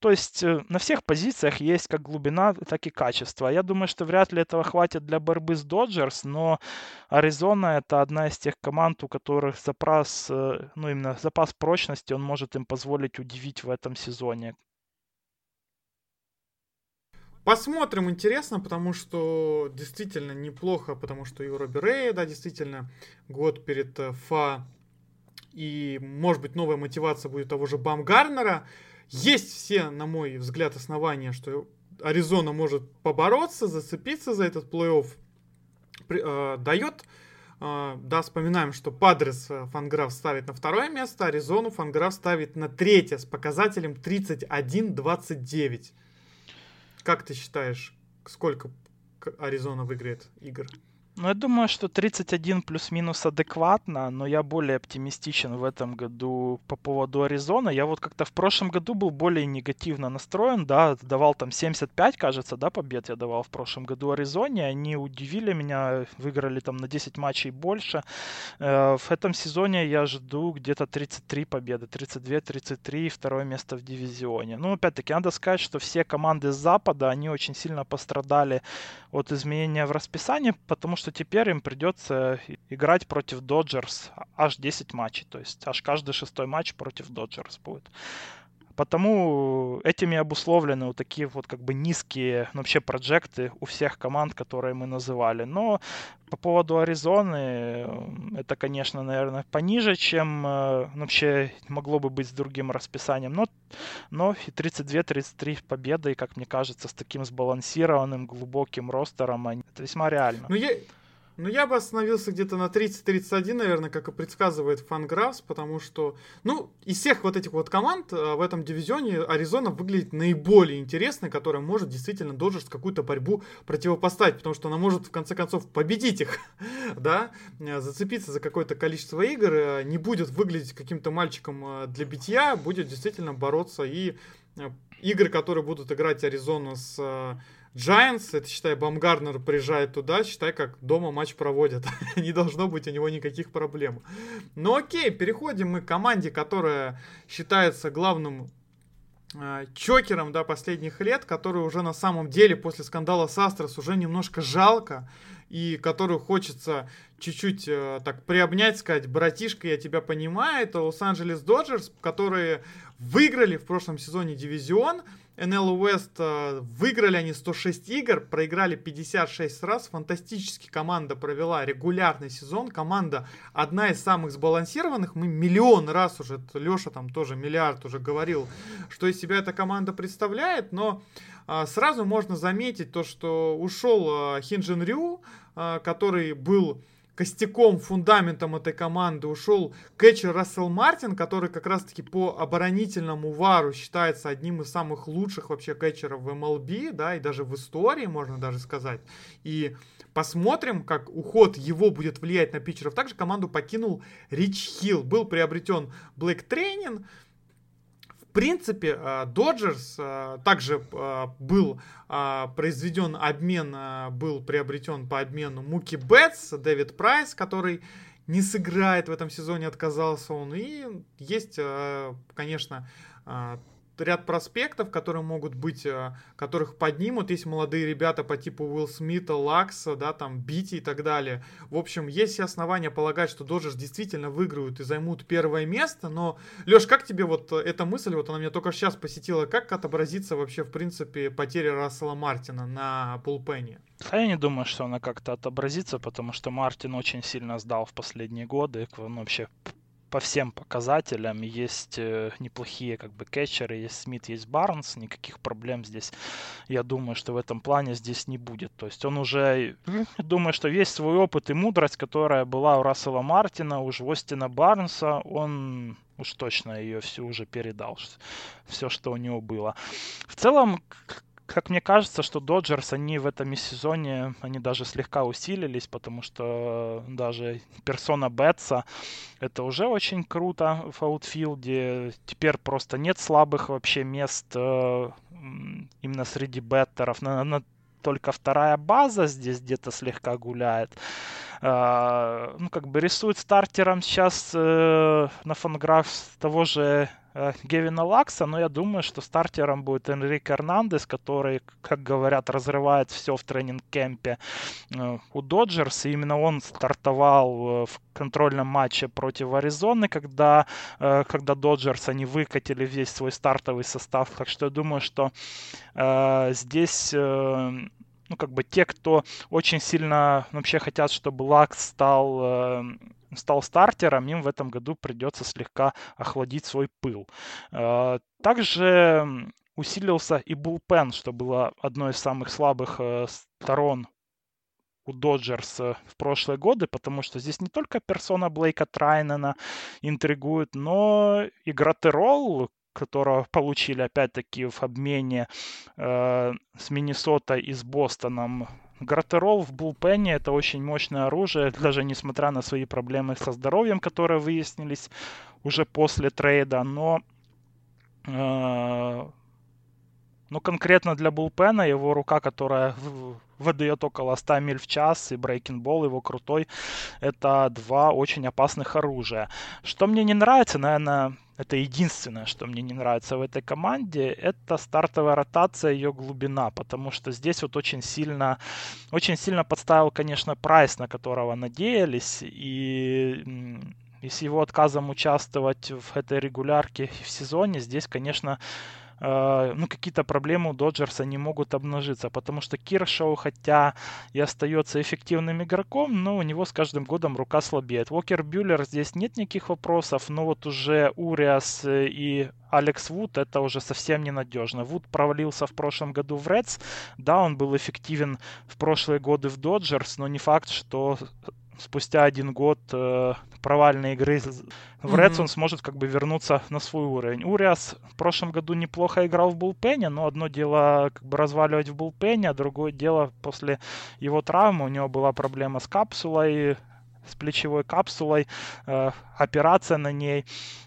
то есть э, на всех позициях есть как глубина, так и качество. Я думаю, что вряд ли этого хватит для борьбы с Доджерс, но Аризона это одна из тех команд, у которых запас, э, ну именно запас прочности, он может им позволить удивить в этом сезоне. Посмотрим, интересно, потому что действительно неплохо, потому что и Робби Рэя, да, действительно, год перед э, ФА, и, может быть, новая мотивация будет того же Бамгарнера, есть все, на мой взгляд, основания, что Аризона может побороться, зацепиться за этот плей-офф. Э, дает, э, да, вспоминаем, что Падрес э, Фанграф ставит на второе место, Аризону Фанграф ставит на третье с показателем 31-29. Как ты считаешь, сколько Аризона выиграет игр? Ну, я думаю, что 31 плюс-минус адекватно, но я более оптимистичен в этом году по поводу Аризона. Я вот как-то в прошлом году был более негативно настроен, да, давал там 75, кажется, да, побед я давал в прошлом году Аризоне. Они удивили меня, выиграли там на 10 матчей больше. Э, в этом сезоне я жду где-то 33 победы, 32-33, второе место в дивизионе. Ну, опять-таки, надо сказать, что все команды с Запада, они очень сильно пострадали от изменения в расписании, потому что что теперь им придется играть против Доджерс аж 10 матчей. То есть аж каждый шестой матч против Доджерс будет. Потому этими обусловлены вот такие вот как бы низкие ну, вообще проекты у всех команд, которые мы называли. Но по поводу Аризоны, это, конечно, наверное, пониже, чем ну, вообще могло бы быть с другим расписанием. Но, но и 32-33 победы, и, как мне кажется, с таким сбалансированным, глубоким ростером, это весьма реально. Ну, я, ну, я бы остановился где-то на 30-31, наверное, как и предсказывает Фанграфс, потому что, ну, из всех вот этих вот команд э, в этом дивизионе Аризона выглядит наиболее интересной, которая может действительно Доджерс какую-то борьбу противопоставить, потому что она может, в конце концов, победить их, да, э, зацепиться за какое-то количество игр, э, не будет выглядеть каким-то мальчиком для битья, будет действительно бороться. И игры, которые будут играть Аризона с Giants, это считай, Бамгарнер приезжает туда, считай, как дома матч проводят. Не должно быть у него никаких проблем. Ну окей, переходим мы к команде, которая считается главным э, чокером да, последних лет, который уже на самом деле после скандала с Астрос уже немножко жалко, и которую хочется чуть-чуть э, так приобнять, сказать, братишка, я тебя понимаю, это Лос-Анджелес Доджерс, которые выиграли в прошлом сезоне дивизион, NL West э, выиграли они 106 игр, проиграли 56 раз. Фантастически команда провела регулярный сезон. Команда одна из самых сбалансированных. Мы миллион раз уже, Леша там тоже миллиард уже говорил, что из себя эта команда представляет. Но а, сразу можно заметить то, что ушел а, Хинджин Рю, который был костяком, фундаментом этой команды ушел кетчер Рассел Мартин, который как раз-таки по оборонительному вару считается одним из самых лучших вообще кетчеров в MLB, да, и даже в истории, можно даже сказать. И посмотрим, как уход его будет влиять на питчеров. Также команду покинул Рич Хилл. Был приобретен Блейк Трейнен, принципе, Dodgers э, э, также э, был произведен обмен, был приобретен по обмену Муки Бетс, Дэвид Прайс, который не сыграет в этом сезоне, отказался он. И есть, конечно, ряд проспектов, которые могут быть, э, которых поднимут. Есть молодые ребята по типу Уилл Смита, Лакса, да, там, Бити и так далее. В общем, есть все основания полагать, что Доджерс действительно выиграют и займут первое место. Но, Леш, как тебе вот эта мысль, вот она меня только сейчас посетила, как отобразится вообще, в принципе, потеря Рассела Мартина на пулпене? А я не думаю, что она как-то отобразится, потому что Мартин очень сильно сдал в последние годы. Он вообще по всем показателям. Есть э, неплохие как бы кетчеры, есть Смит, есть Барнс, никаких проблем здесь. Я думаю, что в этом плане здесь не будет. То есть он уже, думаю, что весь свой опыт и мудрость, которая была у Рассела Мартина, у Остина Барнса, он уж точно ее всю уже передал, все, что у него было. В целом, как мне кажется, что Доджерс, они в этом сезоне, они даже слегка усилились, потому что даже персона Бетса, это уже очень круто в аутфилде. Теперь просто нет слабых вообще мест э, именно среди беттеров. На, на, только вторая база здесь где-то слегка гуляет. Uh, ну, как бы рисует стартером сейчас uh, на фанграф того же Э, Гевина Лакса, но я думаю, что стартером будет Энрик Эрнандес, который, как говорят, разрывает все в тренинг-кемпе э, у Доджерс. И именно он стартовал э, в контрольном матче против Аризоны, когда, когда Доджерс, они выкатили весь свой стартовый состав. Так что я думаю, что э, здесь ну, как бы те, кто очень сильно вообще хотят, чтобы Лакс стал стал стартером, им в этом году придется слегка охладить свой пыл. Э, также усилился и Булпен, что было одной из самых слабых э, сторон у Доджерс э, в прошлые годы, потому что здесь не только персона Блейка Трайнена интригует, но и Гратерол, которого получили опять-таки в обмене э, с Миннесотой и с Бостоном. Гратерол в булпене это очень мощное оружие, даже несмотря на свои проблемы со здоровьем, которые выяснились уже после трейда, но э, ну, конкретно для булпена его рука, которая выдает около 100 миль в час, и брейкинбол его крутой, это два очень опасных оружия. Что мне не нравится, наверное, это единственное, что мне не нравится в этой команде, это стартовая ротация, ее глубина, потому что здесь вот очень сильно, очень сильно подставил, конечно, прайс, на которого надеялись, и и с его отказом участвовать в этой регулярке в сезоне, здесь, конечно, ну, какие-то проблемы у Доджерса не могут обнажиться, потому что Киршоу, хотя и остается эффективным игроком, но у него с каждым годом рука слабеет. Уокер Бюллер здесь нет никаких вопросов, но вот уже Уриас и Алекс Вуд это уже совсем ненадежно. Вуд провалился в прошлом году в Редс. Да, он был эффективен в прошлые годы в Доджерс, но не факт, что спустя один год э, провальной игры в Редс mm-hmm. он сможет как бы вернуться на свой уровень. Уриас в прошлом году неплохо играл в булпене, но одно дело как бы разваливать в булпене, а другое дело после его травмы у него была проблема с капсулой, с плечевой капсулой, э, операция на ней.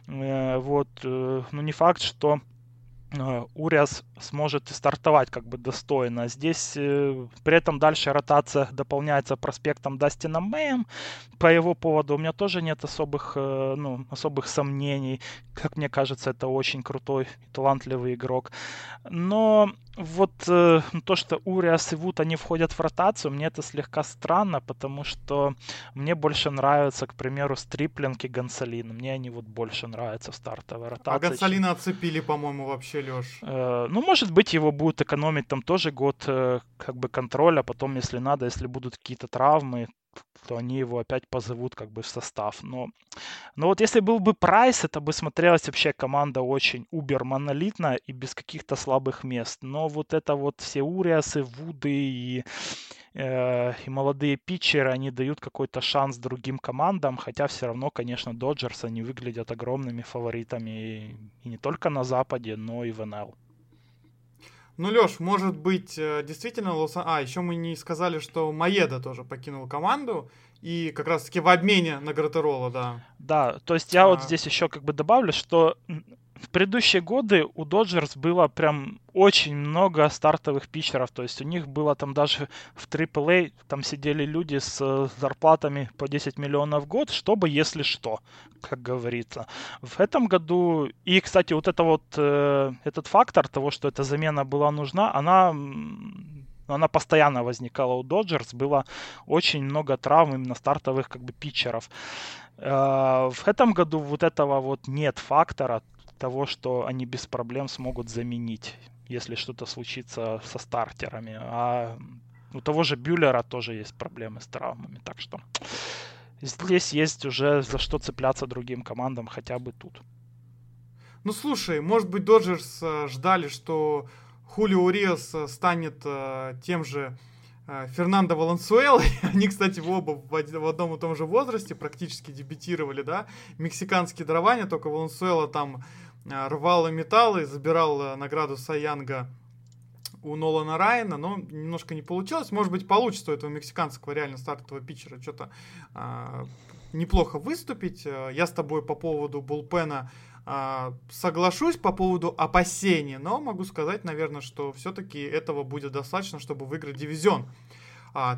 Э, вот, э, ну не факт, что Уриас сможет стартовать как бы достойно. Здесь э, при этом дальше ротация дополняется проспектом Дастина Мэем. По его поводу у меня тоже нет особых, э, ну, особых сомнений. Как мне кажется, это очень крутой талантливый игрок. Но вот э, то, что Уриас и Вуд, они входят в ротацию, мне это слегка странно, потому что мне больше нравятся, к примеру, Стриплинг и Гонсалин. Мне они вот больше нравятся в стартовой а ротации. А Гонсалина чем... отцепили, по-моему, вообще, Леш. Э, ну, может быть, его будут экономить там тоже год э, как бы контроля, потом, если надо, если будут какие-то травмы, то они его опять позовут как бы в состав. Но, но вот если был бы Прайс, это бы смотрелась вообще команда очень убер монолитно и без каких-то слабых мест. Но вот это вот все Уриасы, Вуды и, э, и молодые питчеры, они дают какой-то шанс другим командам, хотя все равно, конечно, Доджерс, они выглядят огромными фаворитами и, и не только на Западе, но и в НЛ. Ну, Леш, может быть, э, действительно Лос... А, еще мы не сказали, что Маеда тоже покинул команду. И как раз-таки в обмене на Гратерола, да. Да, то есть я а... вот здесь еще как бы добавлю, что в предыдущие годы у Dodgers было прям очень много стартовых питчеров. То есть у них было там даже в AAA, там сидели люди с зарплатами по 10 миллионов в год, чтобы если что, как говорится. В этом году, и, кстати, вот это вот, э, этот фактор того, что эта замена была нужна, она она постоянно возникала у Доджерс, было очень много травм именно стартовых как бы питчеров. Э, в этом году вот этого вот нет фактора, того, что они без проблем смогут заменить, если что-то случится со стартерами. А у того же Бюллера тоже есть проблемы с травмами. Так что здесь есть уже за что цепляться другим командам хотя бы тут. Ну слушай, может быть, Доджерс э, ждали, что Хулио Уриос э, станет э, тем же Фернандо Валенсуэлой. Они, кстати, оба в, одном и том же возрасте практически дебютировали, да. Мексиканские дарования, только Валенсуэла там рвал и металл и забирал э, награду Саянга у Нолана Райана, но немножко не получилось. Может быть, получится у этого мексиканского реально стартового питчера что-то а, неплохо выступить. Э, я с тобой по поводу Булпена а, соглашусь по поводу опасений, но могу сказать, наверное, что все-таки этого будет достаточно, чтобы выиграть дивизион.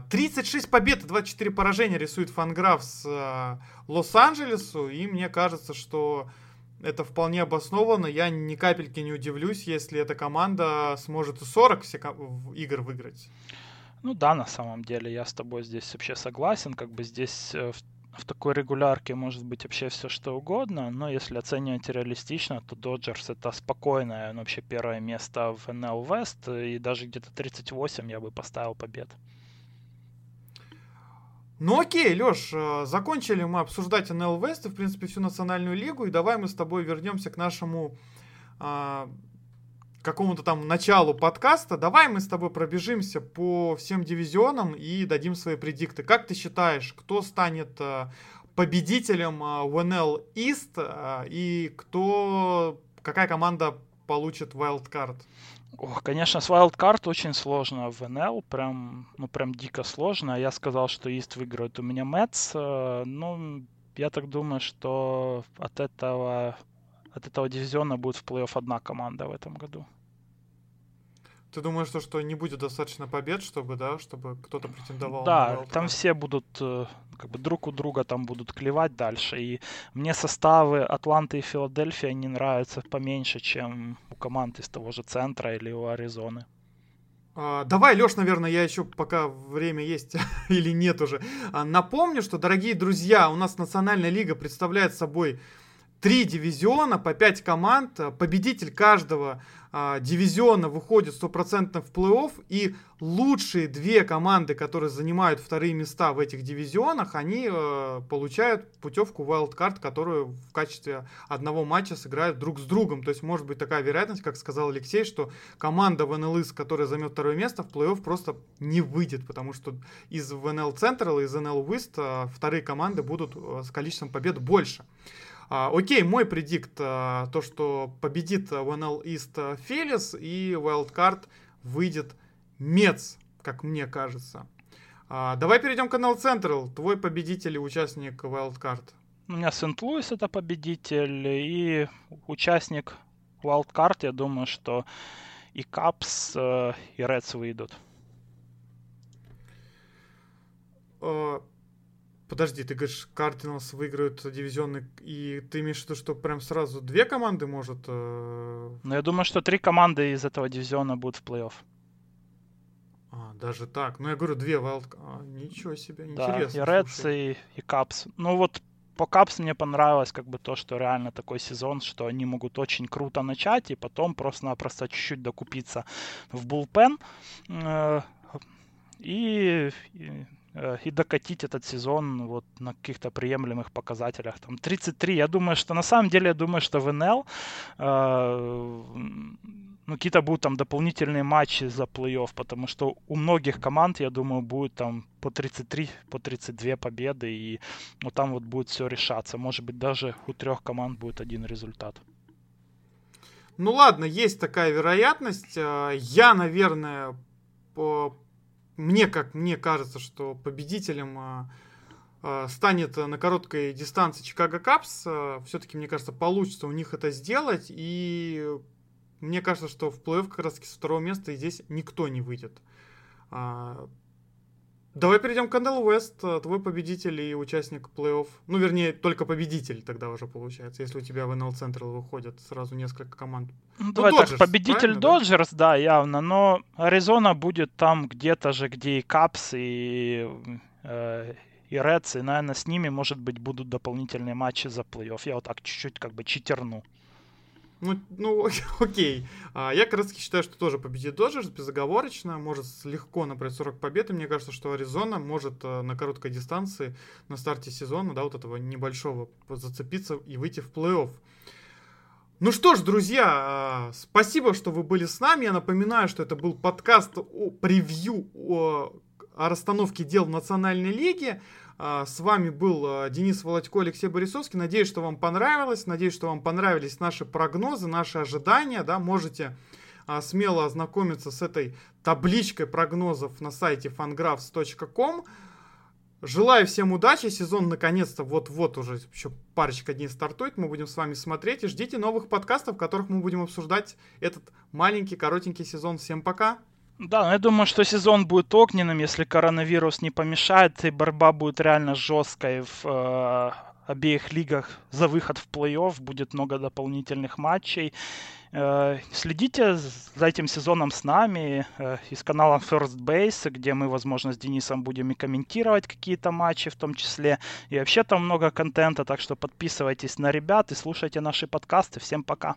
36 а, побед и 24 поражения рисует Фанграф с Лос-Анджелесу, и мне кажется, что это вполне обосновано. Я ни капельки не удивлюсь, если эта команда сможет и 40 все игр выиграть. Ну да, на самом деле, я с тобой здесь вообще согласен. Как бы здесь э, в, в такой регулярке может быть вообще все что угодно, но если оценивать реалистично, то Доджерс это спокойное ну, вообще первое место в NL West, и даже где-то 38 я бы поставил побед. Ну окей, Леш, э, закончили мы обсуждать НЛ Вест и, в принципе, всю национальную лигу, и давай мы с тобой вернемся к нашему а, какому-то там началу подкаста. Давай мы с тобой пробежимся по всем дивизионам и дадим свои предикты. Как ты считаешь, кто станет а, победителем а, в НЛ а, и кто, какая команда получит wildcard? Ох, конечно, с Wildcard очень сложно в НЛ, прям, ну, прям дико сложно. Я сказал, что Ист выиграет у меня Мэтс. Ну, я так думаю, что от этого, от этого дивизиона будет в плей-офф одна команда в этом году. Ты думаешь, что, что не будет достаточно побед, чтобы, да, чтобы кто-то претендовал да, на там все будут э, как бы друг у друга там будут клевать дальше. И мне составы Атланты и Филадельфия не нравятся поменьше, чем у команд из того же центра или у Аризоны. А, давай, Леш, наверное, я еще пока время есть или нет уже. А, напомню, что, дорогие друзья, у нас Национальная лига представляет собой три дивизиона по пять команд. Победитель каждого а, дивизиона выходит стопроцентно в плей-офф. И лучшие две команды, которые занимают вторые места в этих дивизионах, они а, получают путевку wildcard, которую в качестве одного матча сыграют друг с другом. То есть может быть такая вероятность, как сказал Алексей, что команда в НЛС, которая займет второе место, в плей-офф просто не выйдет, потому что из ВНЛ Central и из НЛ West а, вторые команды будут а, с количеством побед больше. А, окей, мой предикт, а, то, что победит OneL East Фелис и Wildcard выйдет Мец, как мне кажется. А, давай перейдем к NL Central. Твой победитель и участник Wildcard. У меня Сент-Луис это победитель и участник Wildcard. Я думаю, что и Капс, э, и Редс выйдут. Подожди, ты говоришь, Кардиналс выиграют дивизионный, и ты имеешь в виду, что прям сразу две команды может... Э... Ну, я думаю, что три команды из этого дивизиона будут в плей-офф. А, даже так. Ну, я говорю, две вайлд... А, ничего себе, интересно. Да, и Редс, и, и Капс. Ну, вот по Капс мне понравилось как бы то, что реально такой сезон, что они могут очень круто начать и потом просто-напросто чуть-чуть докупиться в булпен. Э, и, и и докатить этот сезон вот на каких-то приемлемых показателях. Там 33, я думаю, что на самом деле, я думаю, что в НЛ э, ну, какие-то будут там дополнительные матчи за плей-офф, потому что у многих команд, я думаю, будет там по 33, по 32 победы, и вот там вот будет все решаться. Может быть, даже у трех команд будет один результат. Ну ладно, есть такая вероятность. Э, я, наверное, по мне как мне кажется, что победителем а, э, станет на короткой дистанции Чикаго Капс, э, все-таки, мне кажется, получится у них это сделать. И мне кажется, что в плей-офф как раз-таки с второго места здесь никто не выйдет. Давай перейдем к Кандел Уэст, твой победитель и участник плей-офф. Ну, вернее, только победитель тогда уже получается, если у тебя в NL Central выходят сразу несколько команд. Ну, ну давай Dodgers, так, победитель Доджерс, да? да, явно, но Аризона будет там где-то же, где и Капс, и, э, и Редс, и, наверное, с ними, может быть, будут дополнительные матчи за плей-офф. Я вот так чуть-чуть как бы читерну. Ну, ну окей. А, я как раз считаю, что тоже победит Доджерс безоговорочно. Может легко набрать 40 побед. И мне кажется, что Аризона может э, на короткой дистанции на старте сезона, да, вот этого небольшого зацепиться и выйти в плей-офф. Ну что ж, друзья, а, спасибо, что вы были с нами. Я напоминаю, что это был подкаст о превью о, о расстановке дел в Национальной лиге. А, с вами был а, Денис Володько, Алексей Борисовский. Надеюсь, что вам понравилось. Надеюсь, что вам понравились наши прогнозы, наши ожидания. Да, можете а, смело ознакомиться с этой табличкой прогнозов на сайте fangraphs.com. Желаю всем удачи. Сезон наконец-то вот-вот уже еще парочка дней стартует. Мы будем с вами смотреть и ждите новых подкастов, в которых мы будем обсуждать этот маленький, коротенький сезон. Всем пока! Да, я думаю, что сезон будет огненным, если коронавирус не помешает, и борьба будет реально жесткой в э, обеих лигах за выход в плей-офф. Будет много дополнительных матчей. Э, следите за этим сезоном с нами э, из канала First Base, где мы, возможно, с Денисом будем и комментировать какие-то матчи в том числе. И вообще там много контента, так что подписывайтесь на ребят и слушайте наши подкасты. Всем пока!